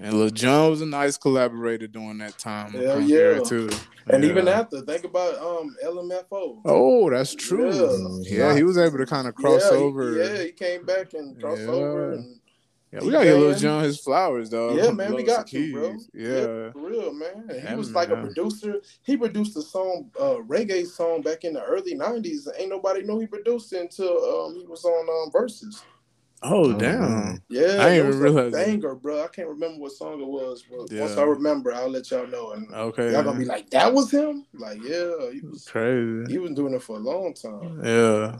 And Lil Jon was a nice collaborator during that time. Hell yeah. too. And Yeah. even after, think about um LMFAO. Oh, that's true. Yeah. Yeah, he was able to kind of cross yeah, he- over. yeah, he came back and crossed Yeah. over. And, Yeah, we gotta get Lil DJing. Jon his flowers, dog. yeah, man, we got and to, bro. Keys. Yeah. for real, man. And he Yeah, was like a producer. He produced a song, uh, reggae song back in the early '90s. Ain't nobody knew he produced it until um, he was on um, Verzuz. Oh, Mhm. damn. Yeah, I it didn't was even realize that. banger, bro. I can't remember what song it was, but once I remember, I'll let y'all know. And Okay. y'all gonna be like, "That was him." Like, yeah, he was. crazy. He was doing it for a long time. Yeah.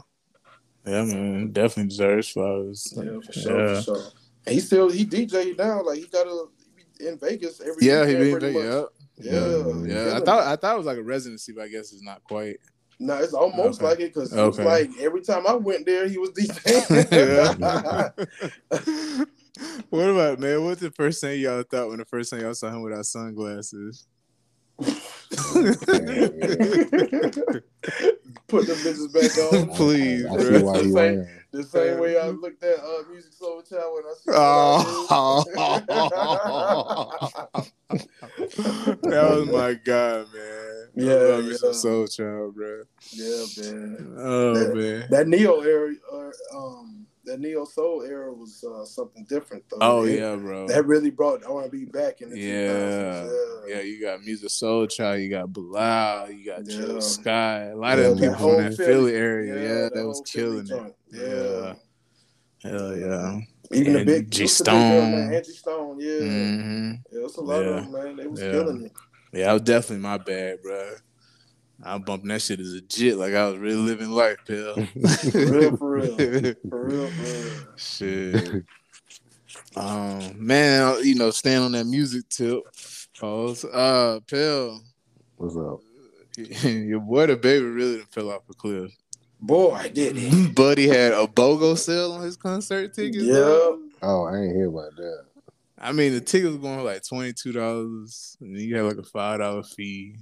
Yeah, man. Definitely deserves flowers. Yeah, for sure, Yeah. for sure. And he still he DJ now. Like he got a he in Vegas every Yeah, he weekend been pretty big. Yeah. Yeah, Yeah. I thought I thought it was like a residency, but I guess it's not quite. No, it's almost Okay. like it because it Okay. like every time I went there, he was DJing. what about man? What's the first thing y'all thought when the first time y'all saw him without sunglasses? put the bitches back on. Please, I, I, I bro. See why he Same- wearing. The same way I looked at uh, Musiq Soulchild when I see Oh. that was my guy, man. Yeah, I love me yeah. some Soulchild, bro. Yeah, man. Oh That- man. That Neo era, uh, um, that Neo Soul era was uh, something different though. Oh It- yeah, bro. that really brought R and B back in the Yeah, 2000s. yeah. You got Musiq Soulchild. You got Bilal. You got Yeah. Sky. A lot Yeah, of people from that Philly- Philly area. Yeah, that that was whole Philly killing it. Yeah. Hell yeah. Even the And big G the big girl, Stone. Angie Stone, yeah. hmm Yeah, it's a lot Yeah. of them, man. They was Yeah. killing it. Yeah, that was definitely my bad, bro. I was bumping that shit as a jit, like I was really living life, pill. For real, for real. For real, for real. Shit. Um, man, you know, stand on that music tip. Pause. Uh, Pill, What's up? your boy DaBaby really done fell off a cliff. Boy, did he? Buddy had a BOGO sale on his concert tickets. Yeah. dog. Oh, I ain't hear about that. I mean, the ticket was going for like twenty two dollars, and then you had like a five dollar fee,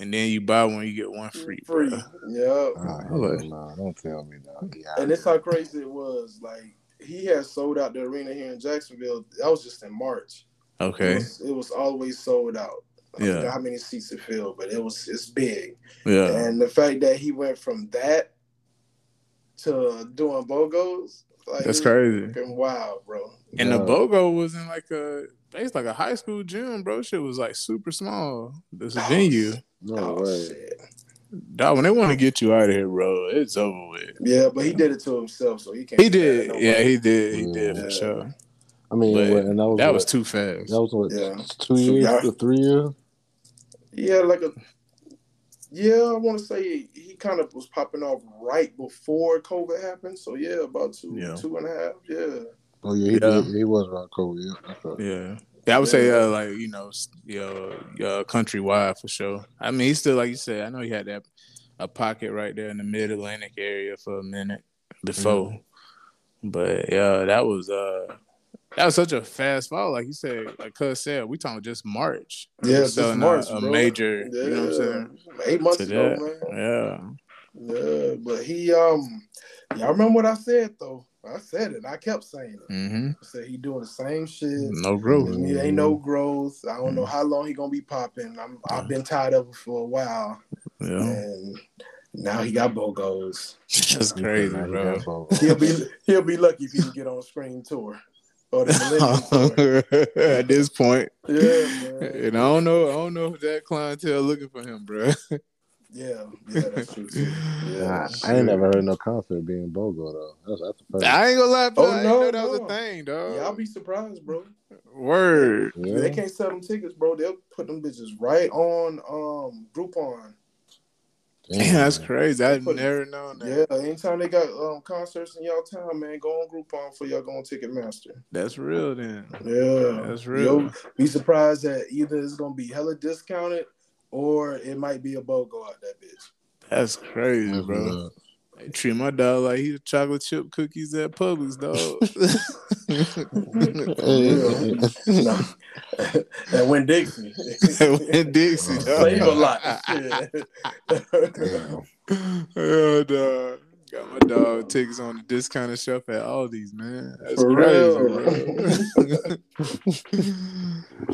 and then you buy one, you get one free. Free. bro. Yeah. Oh, What? no, don't tell me that. Yeah, And this how crazy it was. Like he had sold out the arena here in Jacksonville. That was just in March. It Okay. was, it was always sold out. I Yeah. forgot how many seats it filled, but it was it's big. Yeah. And the fact that he went from that to doing bogos, like That's crazy. fucking wild, bro. And the BOGO was in like a it's like a high school gym, bro. Shit was like super small. This venue. No Oh, way. shit. Dog, when they want to get you out of here, bro, it's over with. Yeah, but he did it to himself, so he can't. He be mad at did. nobody. Yeah, he did. He did Yeah. for sure. I mean, what, and that was That what, was too fast. that was what Yeah. two years y'all- to three years. He had like a. Yeah, I want to say he kind of was popping off right before COVID happened. So yeah, about two, Yeah. two and a half. Yeah. Oh yeah, he Yeah. did. He was around COVID. Yeah, that's right. Yeah. Yeah, I would say uh, like you know, s- you know, uh, countrywide for sure. I mean, he's still like you said. I know he had that a pocket right there in the Mid Atlantic area for a minute before, but yeah, that was uh that was such a fast fall. Like you said, like Cuz said, we talking just March. Yeah, just March, a, a major. You know what I'm saying? Eight months ago, man. Yeah. Yeah, but he um, y'all remember what I said though? I said it. I kept saying it. Mm-hmm. I said he doing the same shit. No growth. It ain't no growth. I don't know Mm-hmm. how long he gonna be popping. I'm, I've been tired of it for a while, Yeah, and now he got bogos. that's crazy, Now he bro. He'll be he'll be lucky if he can get on Scream Tour or the Tour. At this point, Yeah, man. and I don't know, I don't know if that clientele looking for him, bro. Yeah, yeah, that's true too. Nah, I ain't never heard no concert being BOGO though. That's that's the first. I ain't gonna lie, bro. Oh, I didn't no, that was no. a thing, dog. Y'all be surprised, bro. Word. Yeah. They can't sell them tickets, bro. They'll put them bitches right on um Groupon. Damn, that's crazy. I've Put- never known that. Yeah, anytime they got um concerts in y'all town, man, go on Groupon for y'all go on Ticketmaster. That's real, then. Yeah, That's real. You'll be surprised that either it's gonna be hella discounted or it might be a BOGO out that bitch. That's crazy, That's bro. what's up. They treat my dog like he's chocolate chip cookies at Publix, dog. and Winn-Dixie. When Dixie, dog. Save-A-Lot. Shit. Damn. oh, dog. Got my dog tickets on the discounted shelf at Aldi's, man. That's For crazy,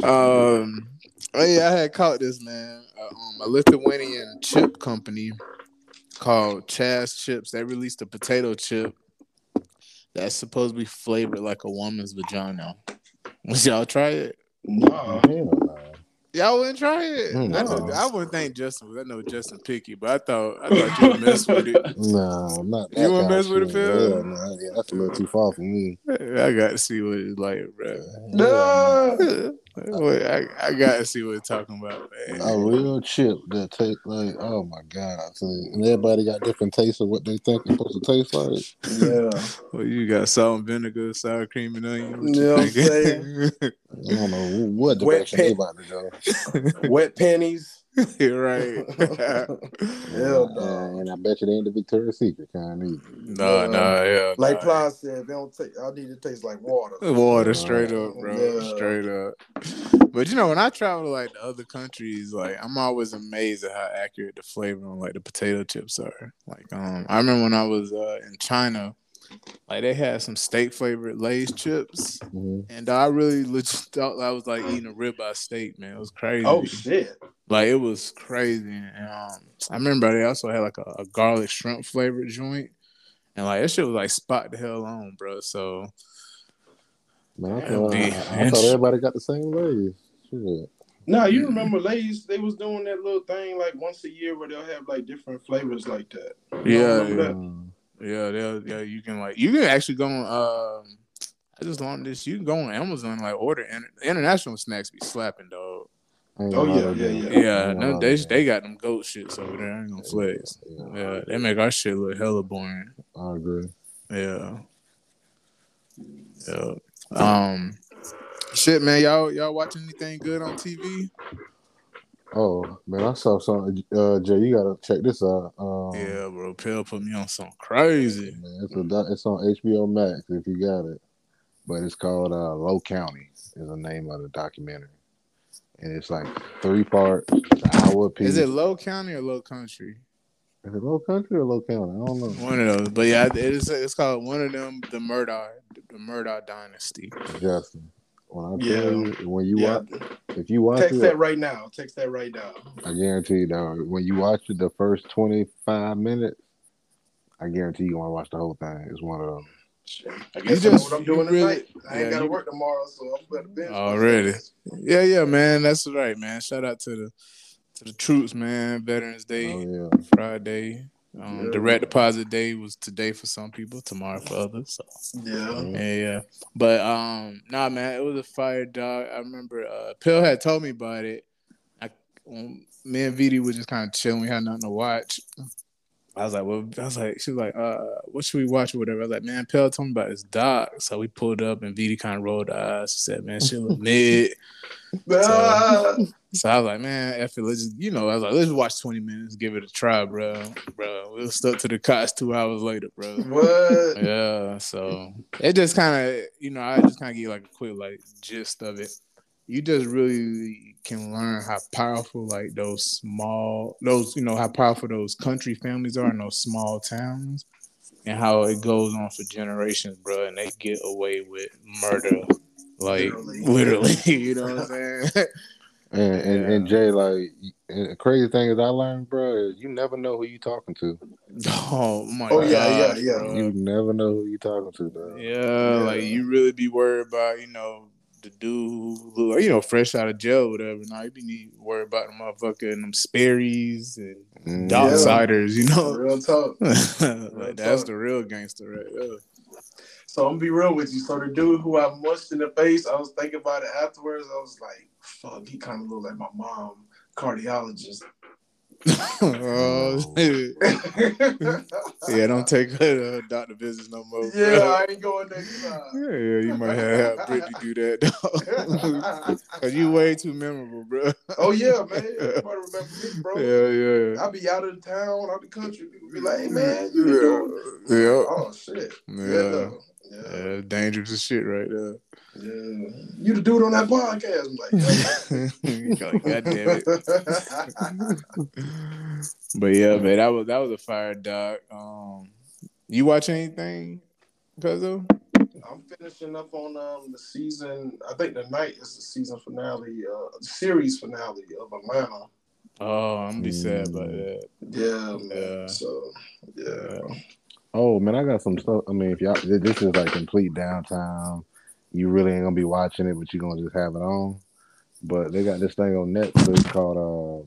bro. um, oh yeah, I had caught this man. Uh, um, a Lithuanian chip company called Chaz Chips. They released a potato chip that's supposed to be flavored like a woman's vagina. Would y'all try it? no. Hell no. Y'all wouldn't try it. Mm, I, know- I wouldn't think Justin. I know Justin picky, but I thought I thought you would mess with it. No, not that You wouldn't mess with it. Phil? Yeah, no, yeah, that's a little too far for me. I got to see what it's like, bro. No. Wait, I, I got to see what it's talking about, man. A real chip that take like, oh my god! So, and everybody got different tastes of what they think it's supposed to taste like. Yeah. Well, you got salt and vinegar, sour cream and onion. What You know what I'm thinking? I don't know what Wet direction they pit. go. Wet pennies. You're right. Hell Uh, no. and I bet you they ain't the Victoria's Secret kind either. no, no, yeah. Like nah. Ply said, they don't take. I need to taste like water. Water, straight up, bro. Yeah. Straight up. But you know, when I travel to like the other countries, like I'm always amazed at how accurate the flavor on like the potato chips are. Like, um, I remember when I was uh, in China, like they had some steak flavored Lay's chips, Mhm. and I really legit thought I was like eating a ribeye steak, man. It was crazy. Oh shit. Like it was crazy. And, um, I remember they also had like a, a garlic shrimp flavored joint, and like that shit was like spot the hell on, bro. So Man, I That'd thought, I, be I thought everybody got the same Lay's. Shit. Nah, you remember Lay's? They was doing that little thing like once a year where they'll have like different flavors like that. You Yeah, remember that? Um, yeah, yeah, you can like you can actually go on. Um, I just learned this. You can go on Amazon like order inter- international snacks. Be slapping, dog. I ain't Oh, gonna yeah, yeah, yeah. Yeah, no, they they got them goat shits over there. I ain't gonna flex. Yeah, Yeah, they make our shit look hella boring. I agree. Yeah. Yeah. Um shit, man, y'all y'all watching anything good on TV? Oh man, I saw something. Uh, Jay, you gotta check this out. Um, yeah, bro. Pill put me on something crazy. man, it's a it's on HBO Max if you got it, but it's called uh, Low County is the name of the documentary, and it's like three parts, an hour piece. Is it low county or low country? Is it Low Country or Low County? I don't know. One of those. But yeah, it is it's called one of them, the Murdaugh the Murdaugh dynasty. Justin, when I Yeah. tell you, when you Yeah. watch, if you watch Text it, that right now. Text that right now. I guarantee you, dog. When you watch it, the first twenty five minutes, I guarantee you want to watch the whole thing. It's one of them. I guess You just- what I'm doing really- tonight. I ain't yeah, gotta you- work tomorrow, so I'm gonna binge. Already. myself. Yeah, yeah, man. That's right, man. Shout out to the to the troops, man. Veterans Day. Oh yeah. Friday. Um, Yeah. Direct deposit day was today for some people, tomorrow for others. So Yeah. yeah, yeah. But um, nah, man, it was a fire dog. I remember uh, Pill had told me about it. I, when me and VD was just kind of chilling. We had nothing to watch. I was like, well, I was like, she was like, uh, what should we watch or whatever? I was like, man, Pill told me about this doc. So we pulled up and VD kind of rolled eyes. She said, man, she look mid. Ah, So I was like, man, F it, let's just, you know, I was like, let's watch 20 minutes, give it a try, bro. Bro, we were stuck to the cots two hours later, bro. what? Yeah, so it just kind of, you know, I just kind of get like a quick like gist of it. You just really can learn how powerful like those small, those you know how powerful those country families are in those small towns, and how it goes on for generations, bro. And they get away with murder, like Literally. literally. you know what I'm saying? And and, and Jay, like, and the crazy thing is, I learned, bro, is you never know who you talking to. oh my Oh, god! yeah, yeah, yeah. You never know who you talking to, dog. Yeah, like you really be worried about, you know, the dude who you know, fresh out of jail, or whatever. Now you be need worried about the motherfucker and them Sperry's and Mm. dog Yeah. siders, you know. Real talk. like that's the real gangster right there. So I'm gonna be real with you. So the dude who I mushed in the face, I was thinking about it afterwards. I was like, "Fuck, he kind of looked like my mom, cardiologist." Oh, yeah, don't take her to doctor visits no more. bro. yeah, I ain't going next yeah, time. yeah, you might have, have Brittany do that. Cause you way too memorable, bro. oh yeah, man. Everybody remember me, bro. Yeah, yeah. I be out of the town, out of the country. People be like, "Hey, man, you the dude?" Yeah. Oh shit. Yeah. Yeah. Yeah. Yeah, dangerous as shit right there. yeah. You the dude on that podcast? I'm like, yeah. Like, God damn it. but yeah, man, that was that was a fire doc. Um, you watch anything, Cuzzo? I'm finishing up on um the season. I think the night is the season finale, uh, series finale of Atlanta. Oh, I'm gonna be sad about that. Yeah, man. Yeah. So yeah, Yeah. Oh man, I got some stuff. I mean, if y'all, this is like complete downtime. You really ain't gonna be watching it, but you're gonna just have it on. But they got this thing on Netflix called uh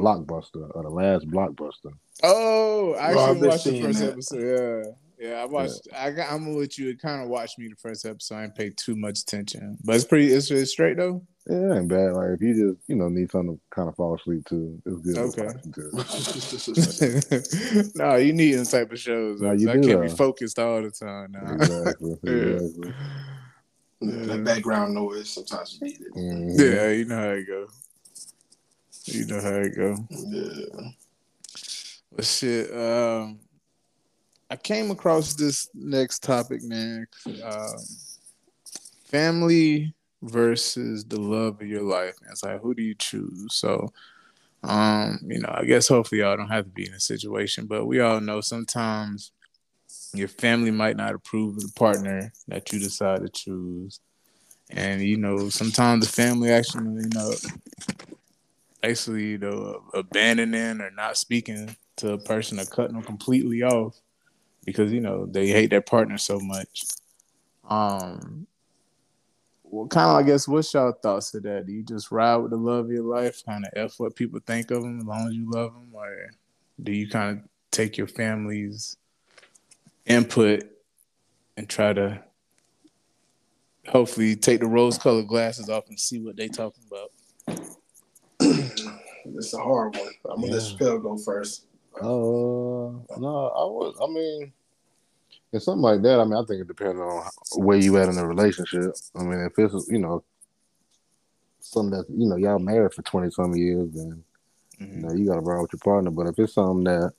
Blockbuster or the last Blockbuster. Oh, I actually been watched the first that. episode. Yeah. Yeah, I watched. I got. I'm gonna let you It kind of watch me the first episode. I didn't pay too much attention, but it's pretty. It's, it's straight though. Yeah, it ain't bad. Like if you just you know need something to kind of fall asleep to, it's good. Okay. watch it, too. no, you need them type of shows. No, though, you 'cause I can't be focused all the time now. exactly. Yeah. exactly. that background noise sometimes you need it. Mhm. Yeah, you know how it go. You know how it go. Yeah. But shit, um, I came across this next topic, man. Um, family versus the love of your life. And it's like, who do you choose? So, um, you know, I guess hopefully y'all don't have to be in a situation, but we all know sometimes your family might not approve of the partner that you decide to choose. And you know, sometimes the family actually, you know, basically, you know, abandoning or not speaking to a person or cutting them completely off because you know they hate their partner so much. Um, well, kind of, I guess, what's y'all thoughts of that? Do you just ride with the love of your life, kind of f what people think of them as long as you love them, or do you kind of take your family's input and try to hopefully take the rose-colored glasses off and see what they talking about? it's a hard one. I'm gonna Yeah. let Chappelle go first. Uh, no, I was. I mean, it's something like that. I mean, I think it depends on where you at in the relationship. I mean, if it's you know something that you know y'all married for twenty some years, then you Mhm. know you got to ride with your partner. But if it's something that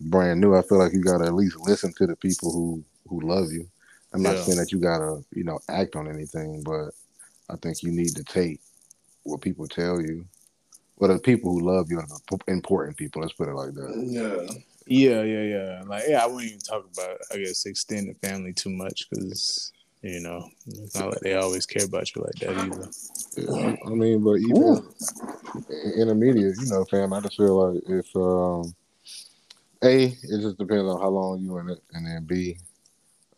brand new, I feel like you got to at least listen to the people who who love you. I'm not Yeah. saying that you gotta you know act on anything, but I think you need to take what people tell you. Well, the people who love you are the important people. Let's put it like that. Yeah. Yeah, yeah, yeah. Like, yeah, I wouldn't even talk about, I guess, extended family too much because, you know, it's not like they always care about you like that either. Yeah, I mean, but even intermediate, you know, fam, I just feel like if um, a, it just depends on how long you in it, and then b,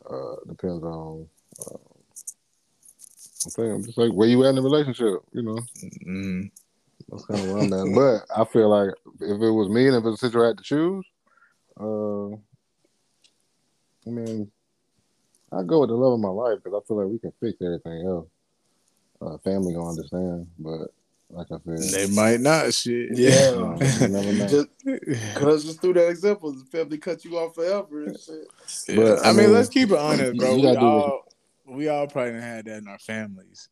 uh, depends on. Uh, I'm saying just like where you at in the relationship, you know. Mm, That's kind of where I'm at. But I feel like if it was me and if it's a situation I had to choose, uh, I mean, I go with the love of my life because I feel like we can fix everything else. Uh, family gonna understand, but like I said, they might not, shit. Yeah. you never know. Just cause just through that example, the family cut you off forever and shit. Yeah, But, I, I mean, mean, let's keep it honest, bro. We gotta do what all, we all probably done had that in our families.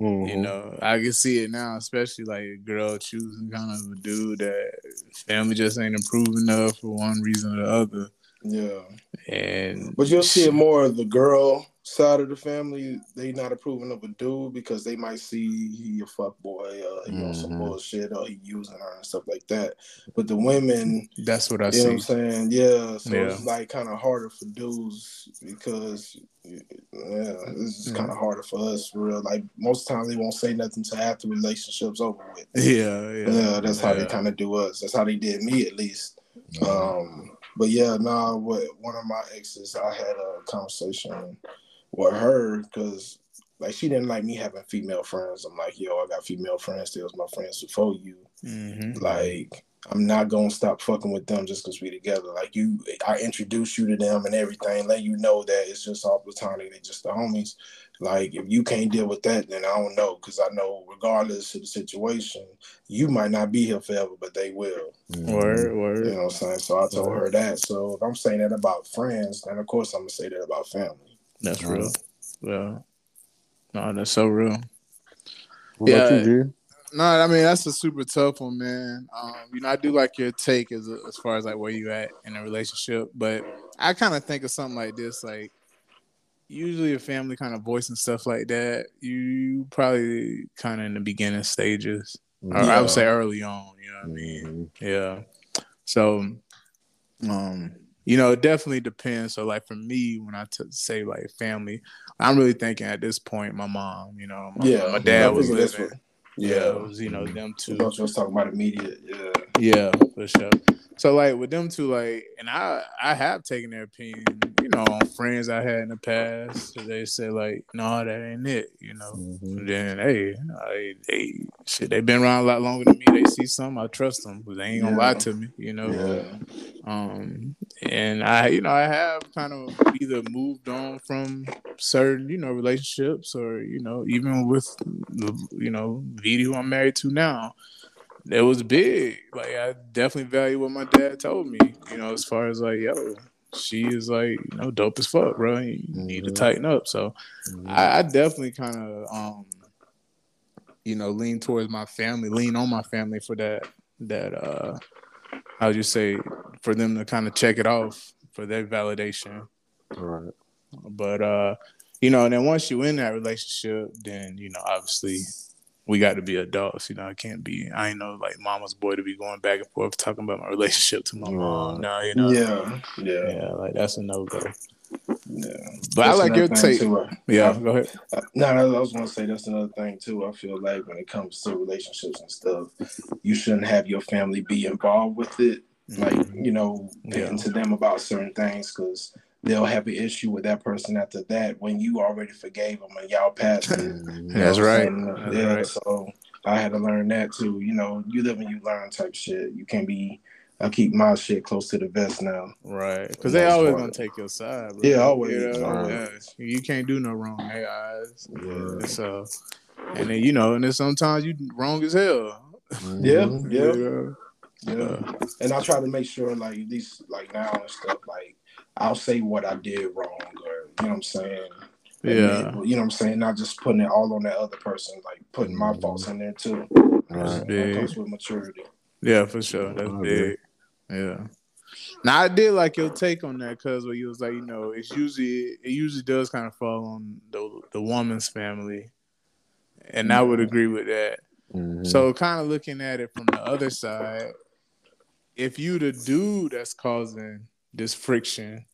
Mhm. You know, I can see it now, especially like a girl choosing kind of a dude that family just ain't approving of for one reason or the other. Yeah. And But you'll see it more of the girl side of the family. They not approving of a dude because they might see he a fuck boy, uh, he on some Mhm. bullshit, or he using her and stuff like that. But the women, That's what I you know what I'm saying? Yeah. So Yeah. it's like kind of harder for dudes because yeah, it's just kind of harder for us for real. Like most times they won't say nothing to after relationships over with. Yeah, yeah. Yeah, that's how they kind of do us. That's how they did me at least. Mhm. Um, but yeah, nah, with one of my exes, I had a conversation with her because like she didn't like me having female friends. I'm like, yo, I got female friends. They was my friends before you. Mhm. Like, I'm not gonna stop fucking with them just because we together. Like you, I introduce you to them and everything, let you know that it's just all platonic. They just the homies. Like if you can't deal with that, then I don't know because I know regardless of the situation, you might not be here forever, but they will. Mhm. Word, You know what I'm saying? So I told her that. So if I'm saying that about friends, then of course I'm gonna say that about family. That's real. Yeah. No, that's so real. What Yeah. you, G? No, I mean that's a super tough one, man. Um, you know, I do like your take as as far as like where you at in a relationship, but I kind of think of something like this, like usually a family kind of voicing stuff like that. You probably kind of in the beginning stages, or I would say early on. You know what I mean? Mhm. Yeah. So, um, you know, it definitely depends. So, like for me, when I t- say like family, I'm really thinking at this point, my mom. You know, my, Yeah, my dad was living. what- Yeah, Yeah. it was you know them I two. you was talking about immediate. Yeah. Yeah, for sure. So like with them two, like, and I I have taken their opinion, you know, friends I had in the past. They say like, no, that ain't it, you know. Mhm. Then hey, I, they shit, they been around a lot longer than me. They see something, I trust them, but they ain't gonna lie to me, you know. Yeah. Um, and I, you know, I have kind of either moved on from certain, you know, relationships, or you know, even with the, you know, Vidi who I'm married to now, it was big. Like I definitely value what my dad told me, you know, as far as like, yo, she is like, you know, dope as fuck, bro. You need to Mhm. tighten up. So Mhm. I, I definitely kind of, um, you know, lean towards my family, lean on my family for that. That uh, how would you say, for them to kind of check it off for their validation. All right. But uh, you know, and then once you in that relationship, then you know, obviously, we got to be adults. You know, I can't be. I ain't no like mama's boy to be going back and forth talking about my relationship to my mom. No, you know. Yeah, yeah, Yeah, like that's a no go. yeah. But I like your another take. too, uh, Yeah, go ahead. Uh, No, I was gonna say that's another thing too. I feel like when it comes to relationships and stuff, you shouldn't have your family be involved with it. Like you know, Yeah. to them about certain things because they'll have an issue with that person after that when you already forgave them and y'all passed it. You That's right. I'm? That's yeah, right. so I had to learn that too. You know, you live and you learn type shit. You can't be. I keep my shit close to the vest now. Right, because they always part. gonna take your side. Bro. Yeah, always, You, know? always. Yeah. you can't do no wrong in their eyes. Yeah. So, and then you know, and then sometimes you wrong as hell. Yeah, Mhm. yeah. You know? Yeah. And I try to make sure, like, these, like, now and stuff, like, I'll say what I did wrong, or, you know what I'm saying? Yeah. Admit- you know what I'm saying? Not just putting it all on that other person, like, putting my Mhm. faults in there, too. Right. That comes with maturity. Yeah, for sure. That's I big. Yeah. Now I did like your take on that because where you was like, you know, it's usually it usually does kind of fall on the the woman's family, and I would agree with that. Mhm. So kind of looking at it from the other side, if you the dude that's causing this friction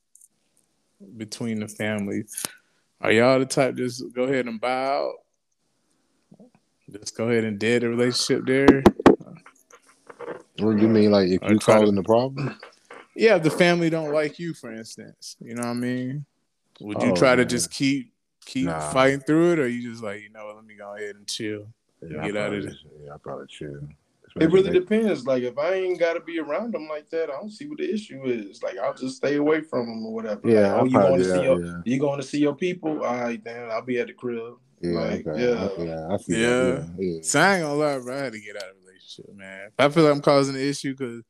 between the families, are y'all the type just go ahead and buy out? Just go ahead and dead the relationship there. what do you mean, like if you to- causing the problem? Yeah, if the family don't like you, for instance, you know what I mean. Would you Oh, try to just keep keep Nah. fighting through it, or you just like, you know, what, let me go ahead and chill? Yeah, Get out of probably, yeah, I probably chill. It really Especially depends. Like, if I ain't got to be around them like that, I don't see what the issue is. Like, I'll just stay away from them or whatever. Yeah, Like, oh, I you going to see your, yeah. you going to see your people? All right, then I'll be at the crib. Yeah, Like, okay. yeah. I, yeah, I see Yeah. Yeah, yeah. So I ain't gonna lie, bro. I had to get out of relationship, man. I feel like I'm causing an issue because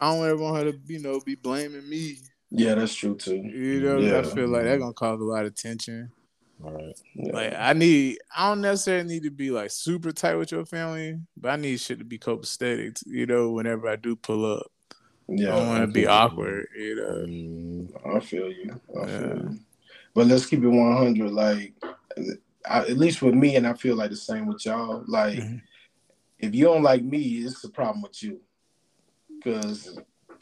I don't ever want her to, you know, be blaming me. Yeah, that's true too. You know, Yeah. I feel like that's gonna cause a lot of tension. All right. Yeah. Like I need, I don't necessarily need to be like super tight with your family, but I need shit to be copacetic. You know, whenever I do pull up, yeah, I don't want to be awkward. You know. Mm, I feel you. I feel Yeah. you. But let's keep it 100. Like, I, at least with me, and I feel like the same with y'all. Like, Mhm. if you don't like me, it's a problem with you. Cause,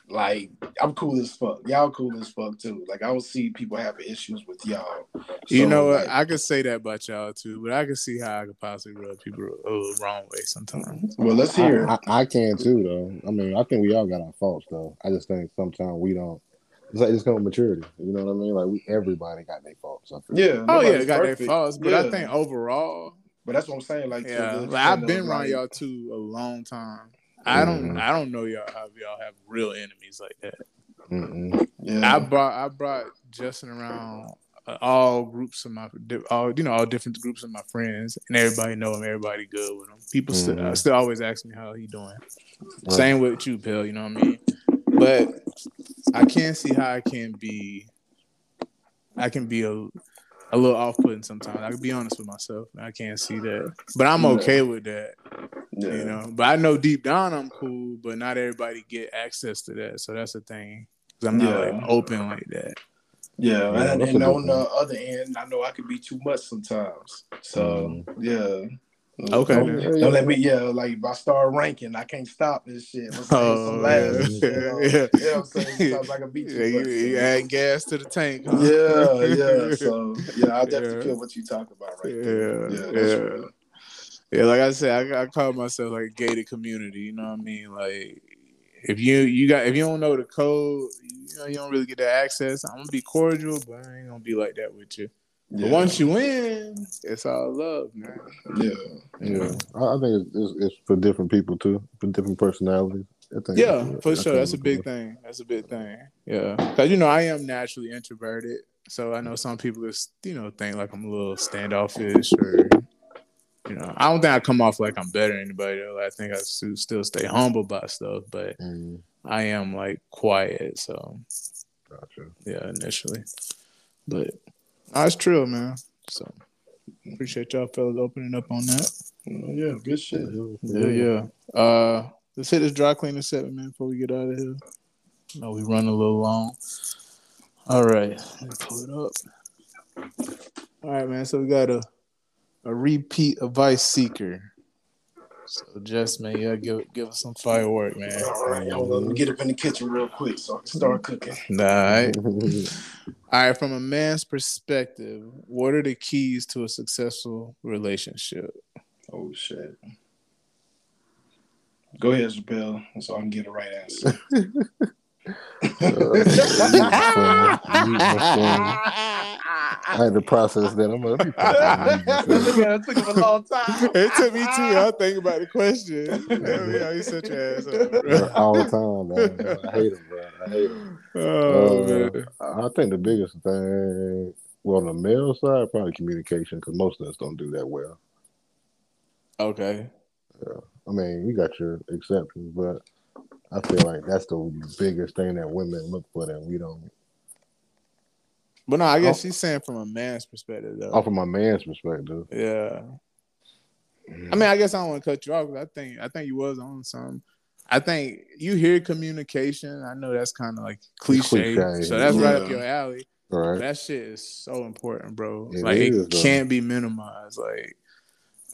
like, I'm cool as fuck. Y'all cool as fuck too. Like, I would see people having issues with y'all. You know what? like, I could say that about y'all too, but I can see how I could possibly rub people a little wrong way sometimes. well, let's hear. I, I, I can too, though. I mean, I think we all got our faults, though. I just think sometimes we don't. It's like it's come with maturity. You know what I mean? Like we, everybody got their faults. Yeah. Oh yeah, got their faults, but I think overall, But that's what I'm saying. Like, yeah, the like, I've been around like- y'all too a long time. I don't, Mhm. I don't know y'all have y'all have real enemies like that. Mm-mm. Yeah. I brought, I brought Justin around uh, all groups of my, all you know, all different groups of my friends, and everybody know him. Everybody good with him. People still, Mhm. still always ask me how he doing. Right. Same with you, Bill. You know what I mean? But I can't see how I can be. I can be a, a little off-putting sometimes. I can be honest with myself. I can't see that, but I'm Yeah. okay with that. yeah. You know, but I know deep down I'm cool, but not everybody get access to that. So that's the thing. 'Cause I'm not Yeah. like open like that. Yeah, Yeah, and, and on the other end, I know I could be too much sometimes. So yeah. Okay, Don't, then. don't let me. Yeah, like if I start ranking, I can't stop this shit. Let's say Oh, some yeah. shit. uh, Yeah. You know what I'm saying? Sometimes I can beat Yeah, you. you, you add gas to the tank. huh? yeah, yeah. So yeah, I definitely Yeah. feel what you talk about right there. Yeah, Yeah, that's yeah. real. Yeah, like I said, I, I call myself like a gated community. You know what I mean? Like if you you got if you don't know the code, you know you don't really get the access. I'm gonna be cordial, but I ain't gonna be like that with you. Yeah. But once you win, it's all love, man. yeah, Yeah, I, I think it's, it's, it's for different people too, for different personalities. I think Yeah, for I sure. think That's a big cool. thing. That's a big thing. Yeah, because you know I am naturally introverted, so I know some people just you know think like I'm a little standoffish or. You know, I don't think I come off like I'm better than anybody. Though. I think I still still stay humble about stuff, but Mm, I am like quiet. So gotcha. yeah, initially, but no, it's true, man. So appreciate y'all fellas opening up on that. yeah. Good shit. Yeah, yeah. Uh, let's hit this dry cleaner seven, man, before we get out of here. No, we run a little long. All right, let me pull it up. All right, man. So we got a a repeat advice seeker. So just man, yeah, give give us some firework, man. All right, y'all. Let me get up in the kitchen real quick so I can start cooking. All right. All right, from a man's perspective, what are the keys to a successful relationship? Oh shit. Go ahead, Chappelle, so I can get the right answer. I had to process that. I'm like, it took him a long time. It took me too. I think about the question. yeah, you such your ass all the time, man. I hate him, bro. I hate him. Oh Uh, man. I think the biggest thing, well, on the male side, probably communication, because most of us don't do that well. Okay. Yeah. I mean, you got your exceptions, but I feel like that's the biggest thing that women look for that we don't. But no, I guess oh. she's saying from a man's perspective though. Off from a man's perspective, Yeah. I mm. mean, I guess I don't want to cut you off I think I think you was on something. I think you hear communication. I know that's kind of like cliche, cliche, so that's right up your alley. right? that shit is so important, bro. It like is, it can't be minimized. Like,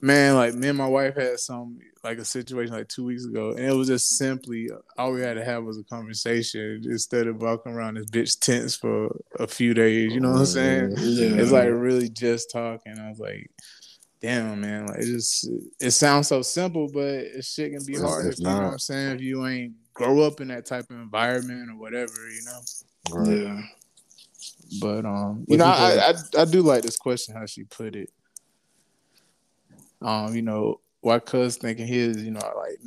man, like me and my wife had some like a situation like two weeks ago, and it was just simply all we had to have was a conversation instead of walking around this bitch tense for a few days. You know what I'm saying? Yeah. It's like really just talking. I was like, damn, man. Like it just it sounds so simple, but it shit can be It's- hard. it's if, you know what I'm saying? If you ain't grow up in that type of environment or whatever, you know. Right. yeah. But um, you know, I, I I do like this question how she put it. Um, you know, why cuz thinking his, you know, like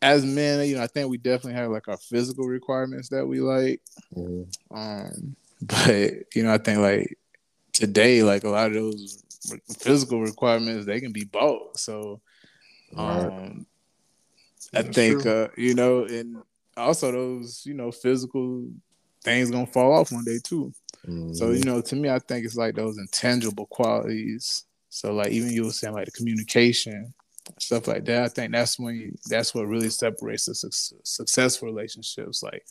as men, you know, I think we definitely have like our physical requirements that we like. Mhm. Um, but you know, I think like today, like a lot of those physical requirements, they can be bought. So, Right. um, I That's think uh, you know, and also those you know physical things gonna fall off one day too. So Mhm. you know, to me, I think it's like those intangible qualities. So like even you were saying like the communication stuff like that. I think that's when you, that's what really separates the suc successful relationships. Like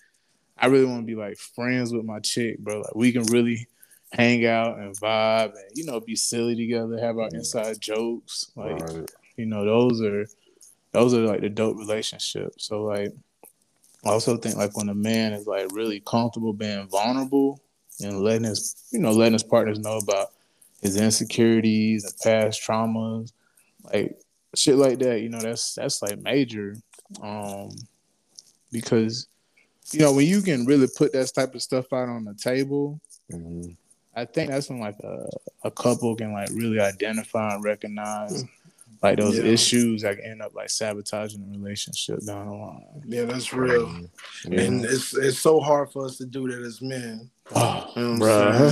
I really want to be like friends with my chick, bro. Like we can really hang out and vibe and you know be silly together, have our inside jokes. Like Right. you know those are those are like the dope relationships. So like I also think like when a man is like really comfortable being vulnerable and letting his you know letting his partners know about his insecurities and past traumas, like shit like that. You know that's that's like major, um, because you know when you can really put that type of stuff out on the table, Mhm. I think that's when like a, a couple can like really identify and recognize like those Yeah. issues that can end up like sabotaging the relationship down the line. Yeah, that's real. Yeah. And it's it's so hard for us to do that as men. Oh, You know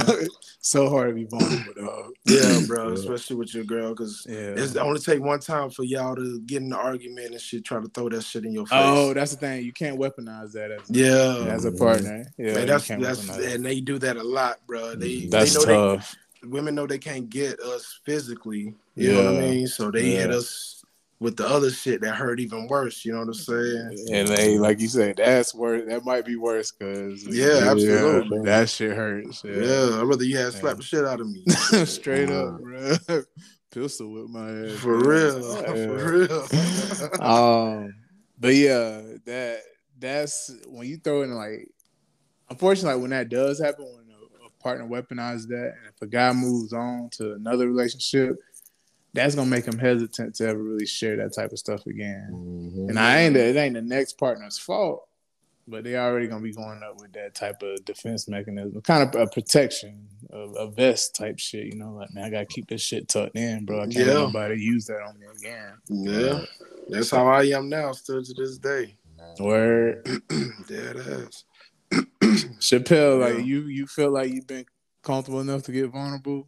I'm so hard to be vulnerable, dog. Yeah, bro, Yeah. especially with your girl, because Yeah. it's only take one time for y'all to get in an argument and shit, try to throw that shit in your face. Oh, that's the thing. You can't weaponize that as, yeah. as a partner. Yeah, Man, that's that's that. and they do that a lot, bro. Mm-hmm. They That's they know tough. they women know they can't get us physically. You know what I Yeah. mean? So they Yeah. hit us with the other shit that hurt even worse. You know what I'm saying? And they, like you said, that's worse. That might be worse because Yeah, absolutely. that shit hurts. Yeah, Yeah, I'd rather you had slapped the shit out of me. straight up, bro. Pistol with my ass For real. Yeah. For real. um, but yeah, that that's when you throw in like, unfortunately, when that does happen, when a, a partner weaponizes that, and if a guy moves on to another relationship, that's gonna make him hesitant to ever really share that type of stuff again. Mhm. And I ain't it ain't the next partner's fault, but they already gonna be going up with that type of defense mechanism, kind of a protection, a, a vest type shit. You know, like man, I gotta keep this shit tucked in, bro. I can't Yeah. let nobody use that on me again. yeah. That's how I am now, still to this day. Word. Dead ass. Chappelle, like Yeah. you, you feel like you've been comfortable enough to get vulnerable.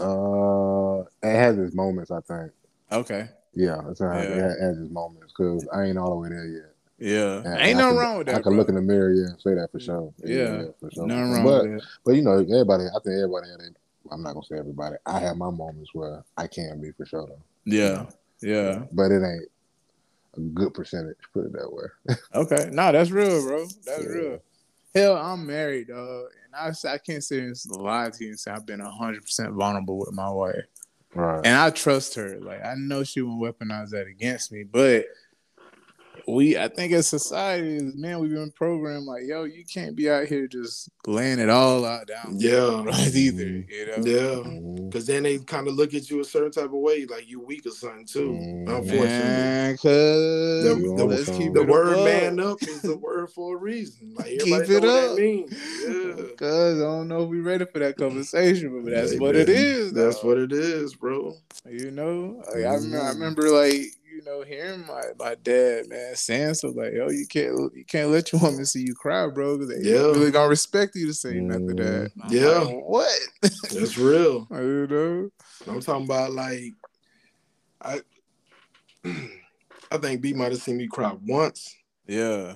Uh, it has its moments, I think. Okay. Yeah, it's not, Yeah. it has- its moments because I ain't all the way there yet. Yeah. And Ain't nothing wrong with that. I can bro. look in the mirror, yeah, and say that for sure. Yeah. for sure. Nothing wrong but with that. but you know, everybody. I think everybody had. It. I'm not gonna say everybody. I have my moments where I can be for sure though. Yeah. Yeah. But it ain't a good percentage. Put it that way. Okay. No, that's real, bro. That's Yeah. real. Hell, I'm married, dog, I I can't say sit and lie to you and say I've been hundred percent vulnerable with my wife, Right. and I trust her. Like I know she won't weaponize that against me, but we, I think, as society, man, we've been programmed like, yo, you can't be out here just laying it all out down. Yeah. right either, you know. Yeah. Mhm. Cause then they kind of look at you a certain type of way, like you weak or something too. Mhm. Unfortunately, Man, cause The- the- let's keep the word above. "man up" is the word for a reason. Like Keep it know what up. that means. Yeah. Cause I don't know if we ready for that conversation, but that's Hey, what it man, is. That's dog. what it is, bro. You know, like, I, remember, I remember, like you know, hearing my, my dad man saying so like, "Yo, you can't you can't let your woman see you cry, bro, because they Yeah. really gonna respect you to say nothing to that." Mm-hmm. I'm Yeah. like, what? That's real. you know? I'm talking about like I I think B might have seen me cry once. Yeah.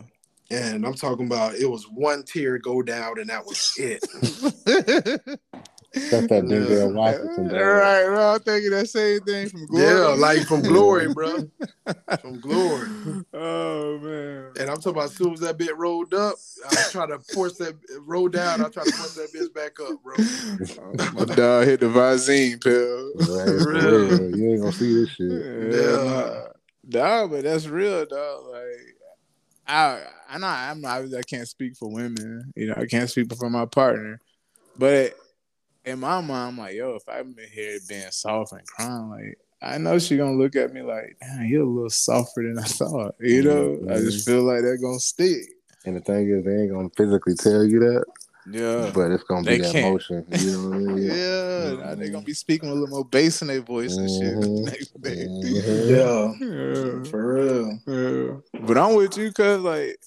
And I'm talking about it was one tear go down and that was it. That's that Yeah. Denzel Washington. dog. right, bro. I'm thinking that same thing from Glory. yeah, like from glory, bro. From glory. oh man. And I'm talking about as soon as that bit rolled up, I try to force that roll down. I try to force that bitch back up, bro. Oh, my dog hit the Visine pill. Right, Real. real. You ain't gonna see this shit. Yeah, Yeah. nah. Nah, but that's real, dog. Like, I, I know I'm not. I can't speak for women. You know, I can't speak for my partner. But in my mind, I'm like, yo, if I'm in here being soft and crying, like, I know she gonna look at me like, damn, you're a little softer than I thought. You know, I just feel like that gonna stick. And the thing is, they ain't gonna physically tell you that, Yeah. but it's gonna They be that can't. emotion. You know what I mean? Yeah, now they gonna be speaking with a little more bass in their voice and shit the Mhm. next day. Mhm. Yeah, Yeah. for real. Yeah. But I'm with you because, like,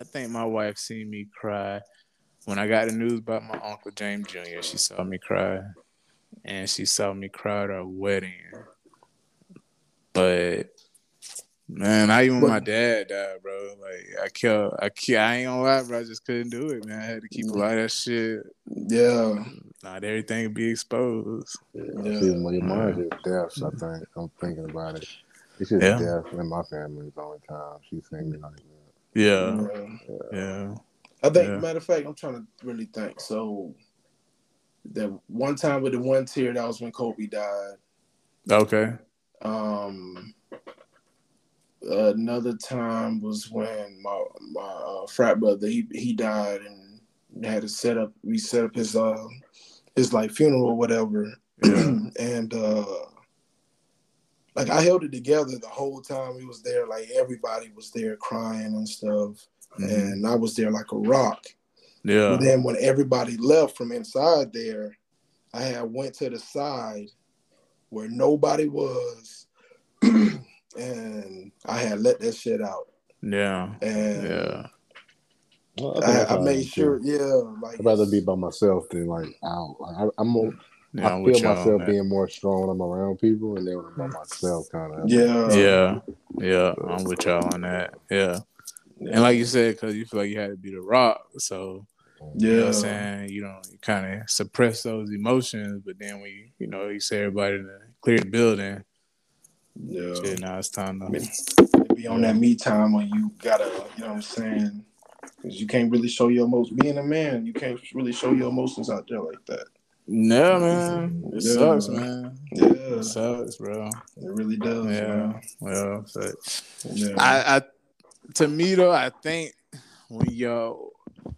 I think my wife seen me cry when I got the news about my uncle James Jr. She saw me cry, and she saw me cry at our wedding. But man, not even my dad died, bro. Like I kept, I kept, I ain't gonna lie, bro. I just couldn't do it, man. I had to keep a lot of that shit. Yeah, Not everything would be exposed. Yeah. Yeah. See, my- your mom's just deaths, I think. I'm thinking about it. It's just Yeah. death in my family the only time she's seen me like that. Yeah, yeah. yeah, I think, Yeah. matter of fact, I'm trying to really think. So, that one time with the one tear, that was when Kobe died. okay, Um, another time was when my my uh, frat brother he he died and had to set up we set up his uh his like funeral or whatever Yeah. and uh like I held it together the whole time he was there like everybody was there crying and stuff Mhm. and I was there like a rock yeah, but then when everybody left from inside there, I had went to the side where nobody was, and I had let that shit out. yeah, And yeah. Well, think I, I made sure, too. yeah, like I'd rather be by myself than like out. Like, I, I'm more, Yeah, I feel y'all myself that. being more strong when I'm around people, and then when I'm by myself, kind of. yeah, Yeah, yeah, I'm with y'all on that. Yeah, and like you said, because you feel like you had to be the rock, so you know what I'm saying. You know, you kind of suppress those emotions, but then when you, you know, you say everybody clear the building, yeah. shit, now it's time to. Be on that me time when you gotta, you know what I'm saying? Because you can't really show your emotions. Being a man, you can't really show your emotions out there like that. No, man, it Yeah. sucks, man. Yeah, It sucks, bro. it really does. Yeah, man. well, but yeah. I, I, to me though, I think when yo,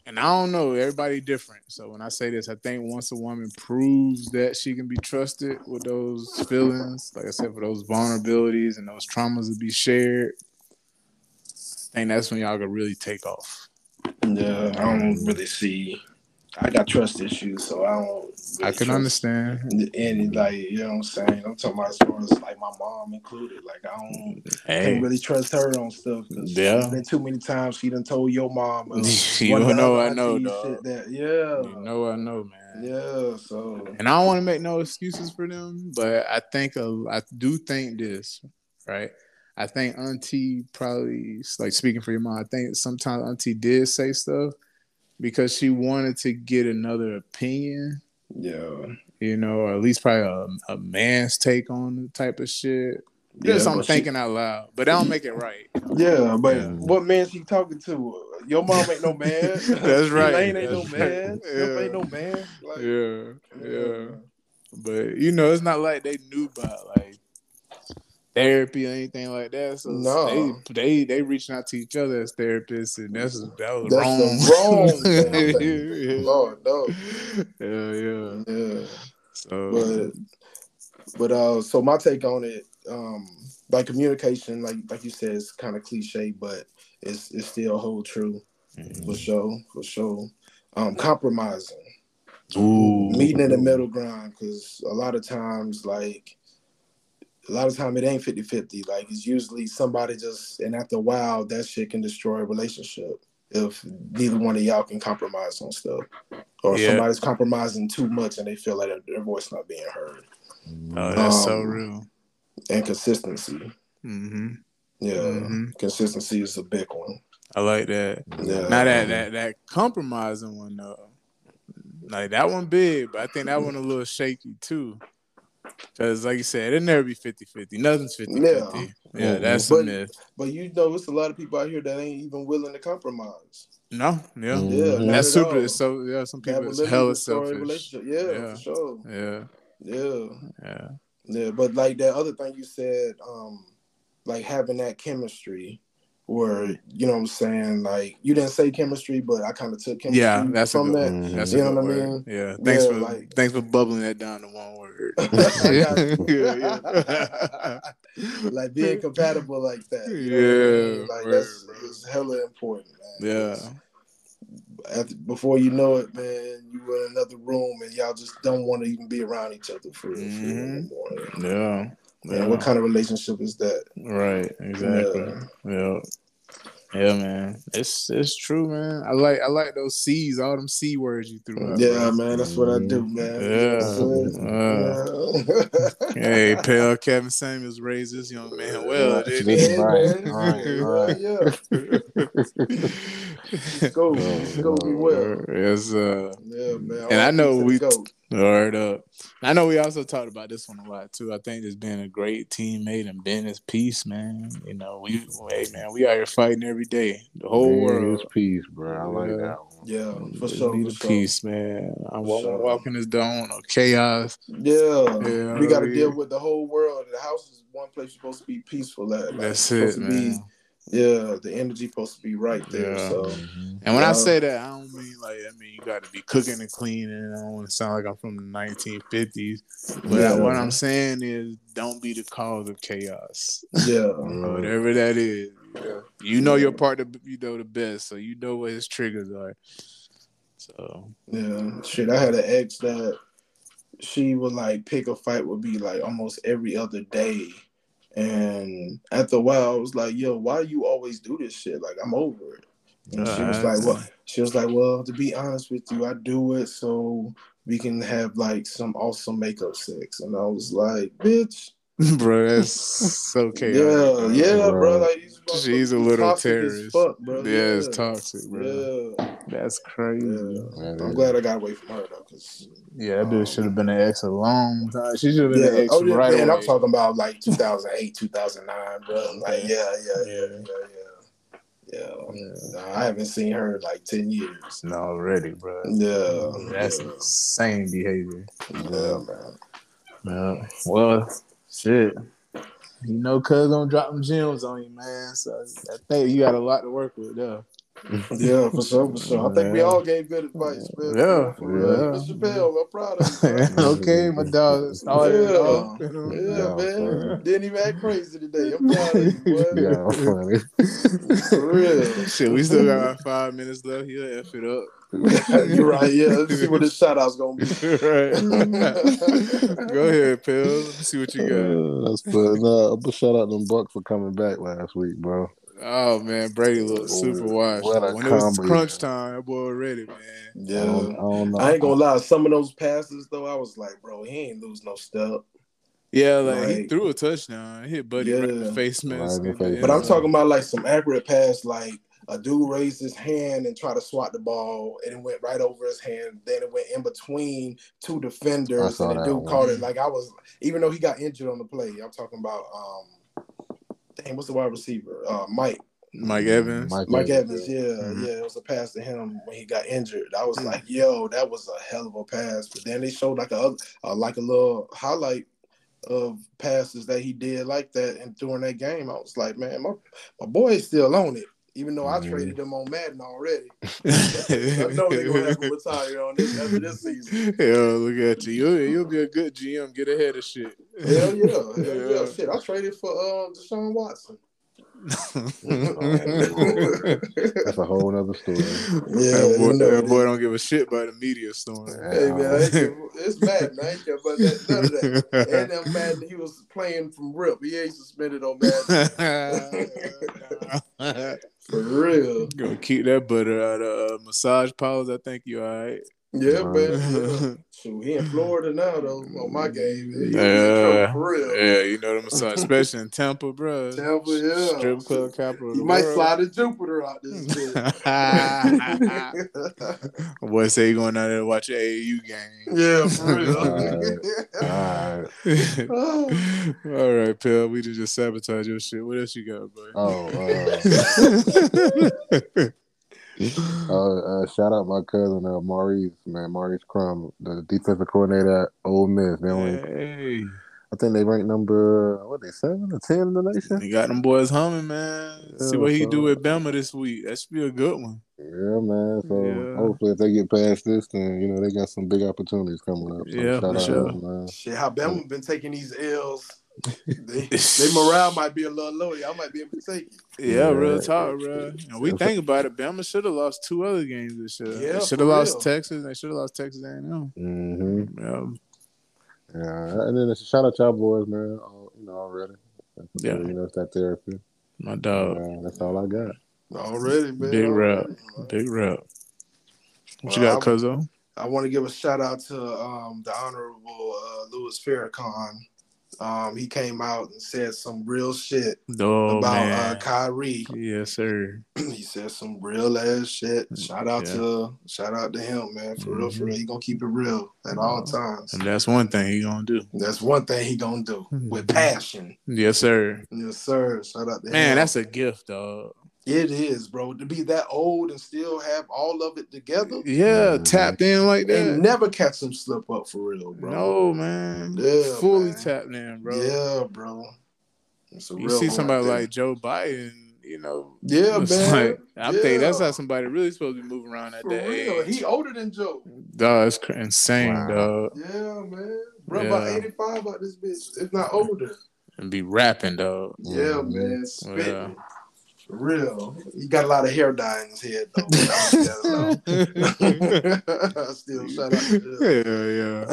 and I don't know, everybody different. So when I say this, I think once a woman proves that she can be trusted with those feelings, like I said, for those vulnerabilities and those traumas to be shared, I think that's when y'all can really take off. Yeah, I don't really see. I got trust issues, so I don't. Really I can trust understand. Any like you know what I'm saying. I'm talking about as far as like my mom included. Like I don't Hey, can't really trust her on stuff. 'cause Yeah. there's been too many times she done told your mom. uh, you one know I know, dog. shit That yeah, You know I know, man. yeah. So and I don't want to make no excuses for them, but I think uh, I do think this, right? I think Auntie probably like speaking for your mom. I think sometimes Auntie did say stuff because she wanted to get another opinion, yeah, you know, or at least probably a, a man's take on the type of shit. Just Yeah, I'm but she- thinking out loud, but that don't make it right. Yeah, but Yeah. what man she talking to? Your mom ain't no man. That's right. Lane ain't That's no right. man. Skip Yeah. ain't no man. Like, Yeah, yeah. But you know, it's not like they knew about like therapy or anything like that. So No. they they they reaching out to each other as therapists, and that's that was That's wrong. wrong yeah. Lord, no. yeah, yeah. Yeah. So But but uh so my take on it, um, like communication, like like you said, it's kind of cliche, but it's it's still hold true Mm-hmm. for sure, for sure. Um, compromising, Ooh. meeting in the middle ground, because a lot of times, like a lot of time it ain't 50-50. Like it's usually somebody just and after a while that shit can destroy a relationship if neither one of y'all can compromise on stuff. Or Yeah. somebody's compromising too much and they feel like their, voice not being heard. Oh, that's so Um, real. And consistency. hmm Yeah. Mhm. Consistency is a big one. I like that. Yeah. Now that that that compromising one though, like that one big, but I think that one a little shaky too. Cause like you said, it never be 50-50. Nothing's 50-50. Yeah, Yeah. that's But- a myth. But you know, it's a lot of people out here that ain't even willing to compromise. No, yeah. Mhm. Yeah, That's super all. so yeah, some people would is literally hella selfish. relationship. Yeah, Yeah. for sure. Yeah, Yeah. yeah. Yeah. But like that other thing you said, um, like having that chemistry or you know what I'm saying, like you didn't say chemistry, but I kind of took chemistry Yeah, that's from good that. Mhm. That's You know what I mean? Yeah. Thanks Yeah, for like- thanks for bubbling that down to one word. Yeah, yeah. like being compatible like that. know I Yeah, mean? Like word, that's bro. it's hella important, man. Yeah. After, before you know it, man, you in another room and y'all just don't want to even be around each other for real, for. Yeah. Man, what kind of relationship is that? Right, exactly. Yeah. Yeah. Yeah. man. It's it's true, man. I like I like those C's, all them C words you threw out. Yeah, bro. man, that's what I do, man. Yeah. Yeah. Hey, Pale Kevin Samuels raised this young man well, Right. didn't right, right, right. Yeah, yeah. Go, go be well. Yes, uh, Yeah, man. And I know we- go. Word up. I know we also talked about this one a lot too. I think just being a great teammate and being his peace, man. You know, we hey man, we out here fighting every day. The whole Man, world. is peace, bro. I like Yeah. that one. Yeah, for Just sure. Be For the sure. peace, man. I For won't sure. walk in this dawn or chaos. Yeah, Yeah, we got to oh, deal with the whole world. The house is one place you're supposed to be peaceful at. Like, That's it's supposed it, to be- man. Yeah, the energy supposed to be right there. Yeah. So Mhm. And when I say that, I don't mean like I mean you got to be cooking and cleaning. I don't want to sound like I'm from the 1950s, but Yeah. what I'm saying is don't be the cause of chaos. yeah, Whatever that is, you know your partner, you know the best, so you know what his triggers are. So yeah. Shit, I had an ex that she would like pick a fight would be like almost every other day. And after a while, I was like, "Yo, why do you always do this shit? Like, I'm over it." And she was Uh, like, "Well, she was like, well, to be honest with you, I do it so we can have like some awesome makeup sex." And I was like, "Bitch, bro, that's so chaotic. yeah, yeah, bro. Bro. Like She's a little terrorist. fuck, bro. Yeah, it's toxic, bro. Yeah, That's crazy. yeah. That I'm is- glad I got away from her though, cause Yeah, that bitch um, should have been an ex a long time. She should have been yeah, an ex oh yeah, right man, away. I'm talking about like 2008, 2009, bro. Like, yeah, yeah, yeah, Yeah. yeah, yeah. yeah. Yeah. Nah, I haven't seen her in like 10 years. No, already, bro. Yeah, That's yeah, insane behavior. yeah, man. Yeah. Well, shit. You know, cuz gonna drop them gems on you, man. So I think you got a lot to work with there. Yeah, for sure, for sure. I think we all gave good advice, man. Yeah, for real. yeah. Mr. Chappelle, I'm proud of you. okay, my dog started Yeah. off. Yeah, Yeah, man. for Didn't even act crazy today. I'm proud of you, boy. Yeah, funny. For real. Shit, we still got about five minutes left. He'll F it up. You're right. Yeah, let's see what this shout out's gonna be. right. Go ahead, Pill. Let me see what you got. Uh, That's but no, but shout out them Bucks for coming back last week, bro. Oh man, Brady looked super washed. What a When it was crunch time, that boy ready, man. I Yeah. don't, I don't know. I ain't gonna lie, some of those passes though, I was like, bro, he ain't lose no step. Yeah, like he threw a touchdown. He hit Buddy right in the face mask. Right in the at the face. end But I'm talking about like some accurate pass, like a dude raised his hand and tried to swat the ball, and it went right over his hand. Then it went in between two defenders, saw and the dude one. caught it. Like I was, even though he got injured on the play, I'm talking about um dang, what's the wide receiver? Uh, Mike. Mike Evans. Mike, Mike Evans, yeah, Mhm. yeah, it was a pass to him when he got injured. I was Mm. like, yo, that was a hell of a pass. But then they showed like a uh, like a little highlight of passes that he did like that, and during that game, I was like, man, my my boy is still on it, even though I Mhm. traded him on Madden already. I know they're gonna have to retire on this after this season. Yo, look at you. You'll, you'll be a good GM. Get ahead of shit. Hell yeah, hell yeah, shit. I traded for uh, Deshaun Watson. That's a whole other story. Yeah, that, boy, you that boy don't give a shit about the media storm. Hey man, I ain't care- it's Madden. I ain't care about that. None of that. And I'm mad that he was playing from RIP. He ain't suspended on Madden. For real. Go keep that butter out of uh, massage parlors. I think you all right. Yeah, Right. man. Yeah. Shoot, he in Florida now though on my game. He Yeah. for real. Yeah, you know the massage, especially in Tampa, bro. Tampa, yeah. Strip club capital. of He the might world. slide to Jupiter out this bitch. Boy, say you going out there to watch an AAU game. yeah, for real. Alright. Oh. All right, Pill. We done just sabotage your shit. What else you got, boy? Oh, uh, uh, uh, shout out my cousin uh, Maurice, man, Maurice Crum, the defensive coordinator at Ole Miss. They only, hey, I think they ranked number what they seven or ten in the nation. you got them boys humming, man. See Yeah, what he do with Bama this week. That should be a good one. Yeah, man. So Yeah. hopefully, if they get past this, then you know they got some big opportunities coming up. So Yeah, shout for out sure. to man. Shit, how Bama been taking these L's. They, they morale might be a little low. Y'all might be able to take it. Yeah, Yeah. real talk, bro. And we think about it. Bama should have lost two other games this year. Yeah, they should have lost real. Texas. They should have lost Texas A&M. Mm-hmm. Yeah, Yeah, and then it's a shout out to y'all boys, man. all- You know already. Yeah. you know it's that therapy. my dog. Uh, that's all I got. Already, man. Big rap. Big rep. What you Well, got, Cuzzo? I want to give a shout out to um, the Honorable uh, Louis Farrakhan. Um, he came out and said some real shit Oh, about uh. Kyrie. yes, sir. he said some real ass shit. Shout out Yeah. to shout out to him, man. For real, for Mhm. real. He gonna keep it real at all times. And that's one thing he gonna do. That's one thing he gonna do with Mhm. passion. Yes, sir. Yes, sir. Shout out to Man, him. that's a gift, dog. It is, bro. To be that old and still have all of it together Yeah, Mhm. tapped in like that. and never catch them slip up for real, bro. No, man. Yeah, Fully man. tapped in, bro. Yeah, bro. It's a You real see somebody right like Joe Biden, you know. Yeah, man. Like, I think that's Yeah. how somebody really supposed to be moving around at For that real. age. He older than Joe. Dog, it's cr- insane, Wow. dog. Yeah, man. Bro, about 85 about this bitch, if not older. And be rapping, dog. Yeah, man. Spitting. Yeah. Real. He got a lot of hair dye in his head, though. Still, shout out to yeah, him. yeah.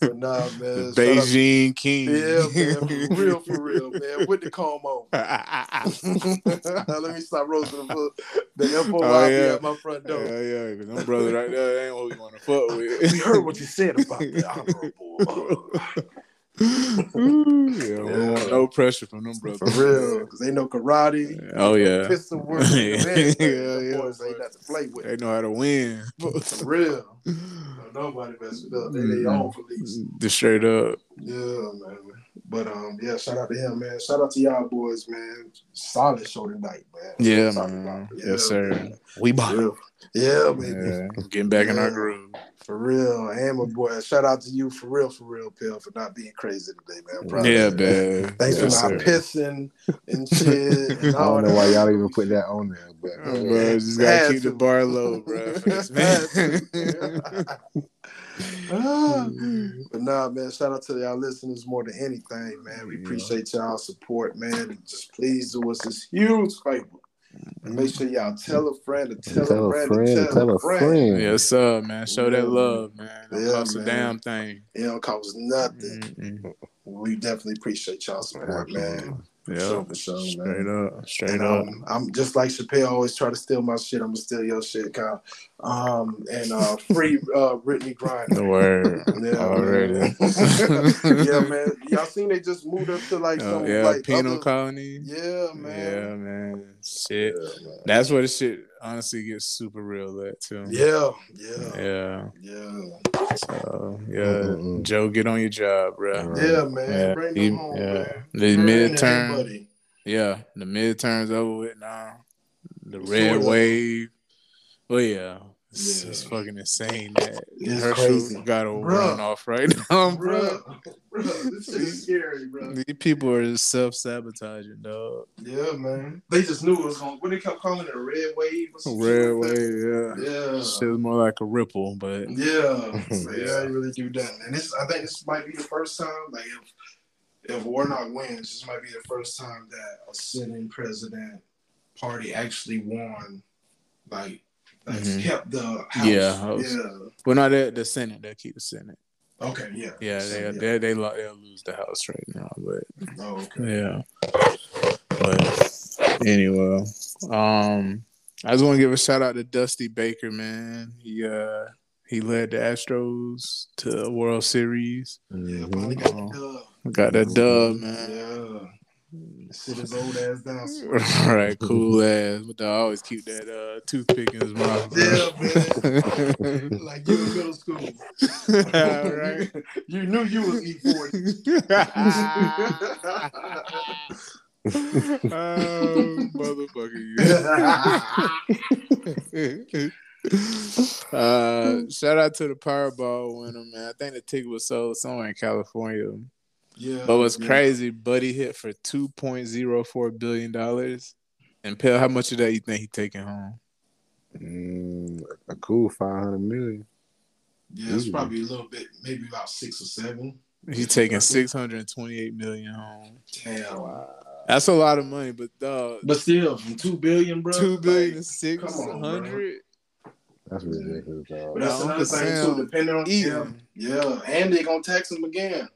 but nah, man. Beijing King. Yeah, man. For real, for real, man. With the comb on. Let me stop roasting the, the FOIB Oh, yeah. at my front door. Yeah, yeah, because them brothers right there they ain't what we want to fuck with. We heard what you said about the honorable. Uh, yeah, we no pressure from them for real, because they know karate, Oh yeah, pistol work, Yeah, yeah, yeah, boys ain't boy. got to play with. they know how to win. For real. Nobody mess it up. They their own police. Just straight up. Yeah, man. But um, yeah, shout out to him, man. Shout out to y'all boys, man. Solid show tonight, man. Yeah, That's what I'm man. talking about. Yes, sir. man. We For bought. real. Yeah, baby. Yeah, getting back in our groove. For real. And my boy, shout out to you for real, for real, Pill, for not being crazy today, man. I'm proud of Yeah, you, man. man. Thanks yes, for not sir. pissing and shit. And I don't know why y'all even put that on there, but Oh, bro, just gotta Had keep the bar low, bro. for this man. But nah, man, shout out to y'all listeners more than anything, man. We Yeah. appreciate y'all support, man. And just please do us this huge favor. And make sure y'all tell a friend to tell, tell a a friend, friend, to tell, a friend. yes, sir, man. Show that love, man. Don't Yeah, cost a damn thing. It don't cost nothing. Mm-mm. We definitely appreciate y'all support, man. Yeah, sure, for sure, straight man. up, straight And, up. um, I'm just like Chappelle always try to steal my shit. I'm gonna steal your shit, Kyle. Um, and uh, free uh, Brittney Griner. The word. Yeah, Already. man. yeah, man. Y'all seen they just moved up to like Oh, some yeah, like penal other- colony. Yeah, man. Yeah, man. Shit. Yeah. man. That's where the shit honestly gets super real at too. Yeah, yeah, Yeah. yeah, So yeah, Mm-mm-mm. Joe, get on your job, bro. Yeah, man. Yeah, Bring he- them home, yeah. man. The Bring midterm, everybody. yeah, the midterms over with now. The red wave. Oh yeah, it's, Yeah. it's fucking insane that It's Herschel crazy. got a run off right now, bro. Bro, this shit is scary, bro. These people are self sabotaging, dog. Yeah, man. They just knew it was going. What they kept calling it, a red wave. Or some shit Red like that. wave, yeah. Yeah. Shit was more like a ripple, but Yeah, so Yeah. yeah, I really do that. And this, I think this might be the first time, like if if Warnock wins, this might be the first time that a sitting president party actually won, like that's Mhm. kept the house. Yeah, house. yeah. well, not the, the Senate. They'll keep the Senate. Okay, yeah, Yeah, So, they they they lo- they'll lose the House right now, but Oh, okay. yeah. But anyway, um, I just want to give a shout out to Dusty Baker, man. He uh he led the Astros to a World Series. Yeah, Mhm. finally got the dub. Got that dub, man. Yeah, sit his old ass down. right, cool ass. But I always keep that uh toothpick in his mouth. Yeah, man. like you in middle school. right. you knew you was E forty. oh, motherfucker. you. uh, shout out to the Powerball winner, man. I think the ticket was sold somewhere in California. Yeah. But what's yeah. crazy, Buddy hit for two point zero four billion dollars. And Pell, how much of that you think he taking home? Mm, a cool five hundred million. Yeah, it's probably a little bit, maybe about six or seven. He's taking six hundred and twenty eight million home. Damn. That's a lot of money, but dog, But still, from two billion, bro. two billion like, to six come on, hundred. That's ridiculous, dog. But that's No, another thing Sam too. Depending on yeah, yeah, and they gonna tax him again.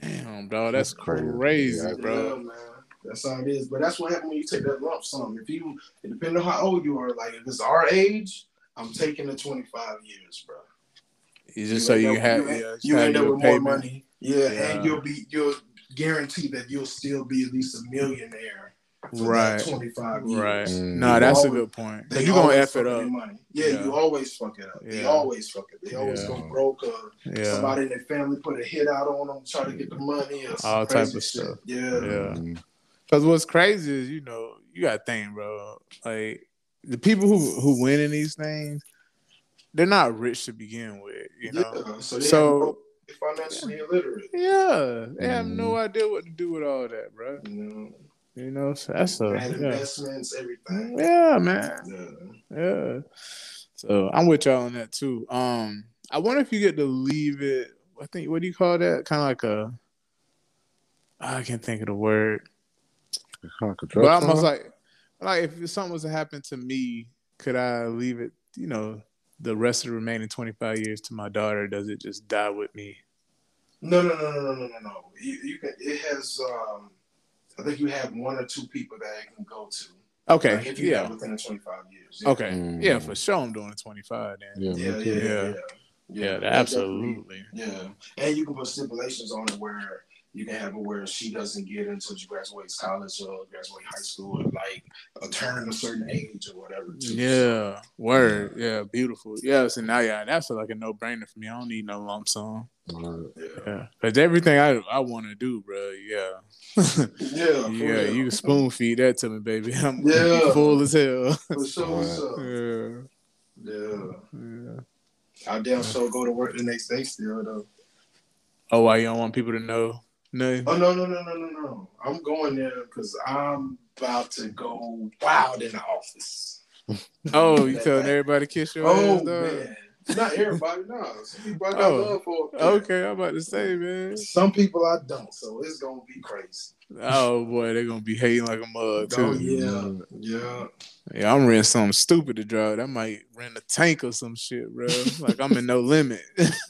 Damn, bro, that's That's crazy. crazy, Yeah, bro. Yeah, man. That's how it is. But that's what happens when you take that lump sum. If you, depending on how old you are, like if it's our age, I'm taking the 25 years, bro. It's just so you up- have, you, yeah, you end up your with more money. Yeah, Yeah. and you'll be you'll guarantee that you'll still be at least a millionaire for Right. that 25 years. Right. Mm. No, that's a good point. They Cause you gonna f it up. Money. Yeah, Yeah. you always fuck it up. Yeah. They always fuck it. They always Yeah. go broke or Yeah. somebody in their family put a hit out on them, try to get the money or some All type of shit. stuff. Yeah. Yeah. Mhm. Cause what's crazy is, you know, you gotta think, bro. Like the people who who win in these things, they're not rich to begin with, you know. Yeah. So they So so, financially illiterate. yeah, they have no idea what to do with all that, bro. You know, You know, so that's a bad yeah. investments, everything. yeah, man. Yeah. Yeah. So I'm with y'all on that too. Um, I wonder if you get to leave it. I think what do you call that? Kind of like a. I can't think of the word. Huh, But control almost like, like if something was to happen to me, could I leave it? You know, the rest of the remaining 25 years to my daughter? Does it just die with me? No, no, no, no, no, no, no, no. You, you can. It has. um I think you have one or two people that it can go to. Okay. Like, if you yeah. within the 25 years. Yeah. Okay. Mm. Yeah, for sure. I'm doing the 25 then. yeah, Yeah, yeah, yeah, Yeah. yeah. Yeah, absolutely. Yeah, and you can put stipulations on it where you can have it where she doesn't get until she graduates college or graduate high school, or like a turn a certain age or whatever. Too. Yeah, word. Yeah, beautiful. Yeah, so now, yeah, that's like a no brainer for me. I don't need no lump sum. Alright. yeah, Yeah, because everything I I want to do, bro. Yeah, yeah, yeah. You can spoon feed that to me, baby. I'm Yeah. full as hell. for sure. Right. So, Yeah, yeah, yeah. I damn sure go to work the next day still though. Oh, why you don't want people to know? No. Oh no no no no no no! I'm going there because I'm about to go wild in the office. Oh, you telling everybody kiss your Oh ass, dog? man, not everybody. No, some people I got Oh, love for. Okay, I'm about to say, man. Some people I don't, so it's gonna be crazy. Oh boy, they're gonna be hating like a mug oh, too. Oh yeah, yeah. Yeah, I'm renting something stupid to drive. I might rent a tank or some shit, bro. like I'm in no limit.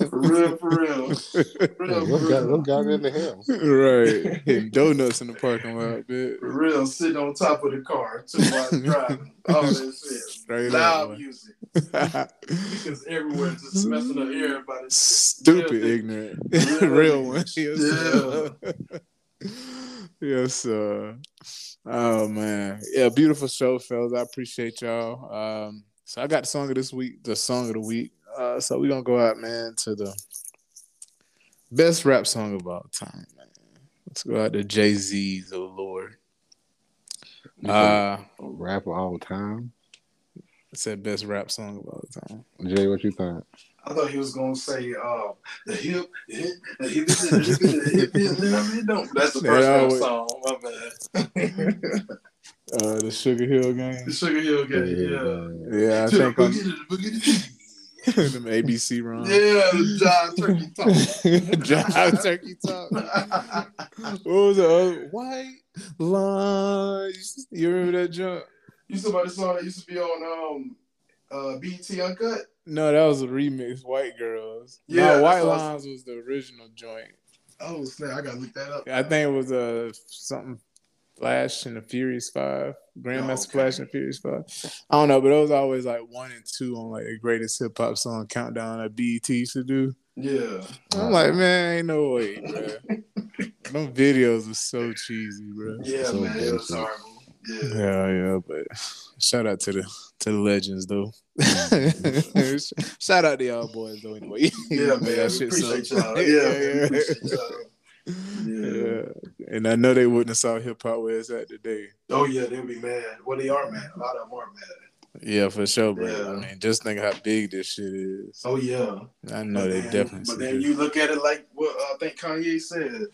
For real, for real. For real, what for got what real. got into him? right. Hitting donuts in the parking lot, bitch. For real, sitting on top of the car too while driving. All that shit. Straight Loud up. music. Because everywhere just messing up everybody. Stupid, Yeah. ignorant. Yeah. Real one. Yeah. Yes, uh, oh man, yeah, beautiful show, fellas. I appreciate y'all. Um, so I got the song of this week, the song of the week. Uh, so we're gonna go out, man, to the best rap song of all time, man. Let's go out to Jay Z's "Oh Lord." Uh, Rap of all time. it's that best rap song of all time. Jay, what you think? I thought he was gonna say uh, the hip, the hip, the hip, the hip, the hip, don't. That's the Yeah, first I song. My bad. Uh, the Sugarhill Gang. the Sugarhill Gang. Yeah. Yeah, I To think to to them ABC run. Yeah, the John Turkey talk. Jive turkey talk. What was the other white lines? You remember that jump? you saw about the song that used to be on um uh BET Uncut? No, that was a remix. White girls. Yeah, no, white was- lines was the original joint. Oh snap! I gotta look that up. I think it was uh, something Flash and the Furious Five, Grandmaster okay. Flash and the Furious Five. I don't know, but it was always like one and two on like the greatest hip hop song countdown that BET used to do. Yeah. I'm like, man, ain't no way, bro. Them videos are so cheesy, bro. Yeah, So man, it was horrible. Yeah. Yeah, yeah, but shout out to the to the legends though. shout out to y'all boys though. Anyway, Yeah, man. That shit appreciate y'all. Yeah, we appreciate y'all. Yeah. Yeah, and I know they wouldn't have saw hip hop where it's at today. Oh yeah, they'll be mad. Well, they are mad. A lot of them are mad. Yeah, for sure, bro. Yeah. I mean, just think how big this shit is. Oh yeah. I know they then, definitely. But then it. you look at it like what uh, I think Kanye said.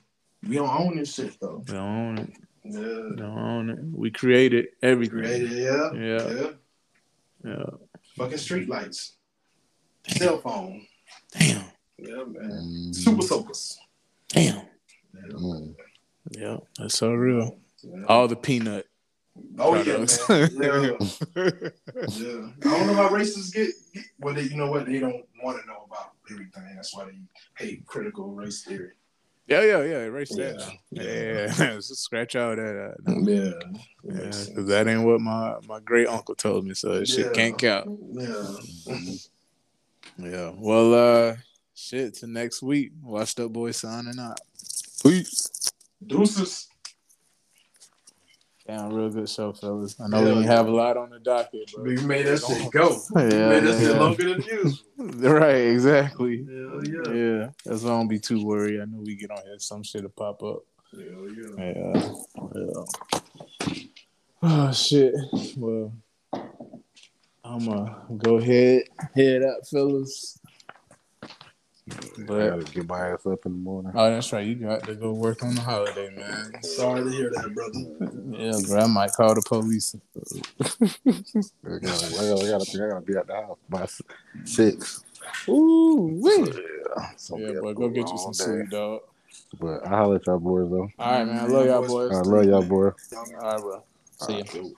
We don't own this shit though. They don't own it. Yeah. They don't own it. We created everything. Created, yeah. Yeah. Yeah. Yeah. Fucking street lights. Cell phone. Damn. Yeah, man. Mm, Super soakers. Damn. Yeah. mm. Yeah, that's so real. Yeah. All the peanut. Oh yeah, products. man. Yeah. Yeah. I don't know how racists get, get well they you know what, they don't want to know about everything. That's why they hate critical race theory. Yeah, yeah, yeah. Erase that. Yeah. Yeah, Just scratch out that. Uh, no. Yeah. Yeah, because that ain't what my, my great uncle told me, so that shit can't count. Yeah. Yeah. Well, uh, shit. To next week. Washed up boy signing out. Peace. Deuces. Damn, real good show, fellas. I know we Yeah. didn't have a lot on the docket, but We made that shit go. Yeah, we made that shit longer than usual. right, exactly. Yeah, yeah. Yeah, that's why I don't be too worried. I know we get on here, some shit will pop up. Yeah, yeah. Yeah, yeah. Oh shit. Well, I'm gonna go ahead, head up, fellas. I But gotta get my ass up in the morning. oh, that's right. You got to go work on the holiday, man. Sorry to hear that, brother. Yeah, bro. I might call the police. I gotta, I gotta, I gotta, I gotta be at the house by six. Ooh, wee. So Yeah, be boy, go get you some day. sleep, dog. But I holler at y'all boys though. All right, man. I love y'all boys. I love y'all boys. All right, bro. See ya. Cool.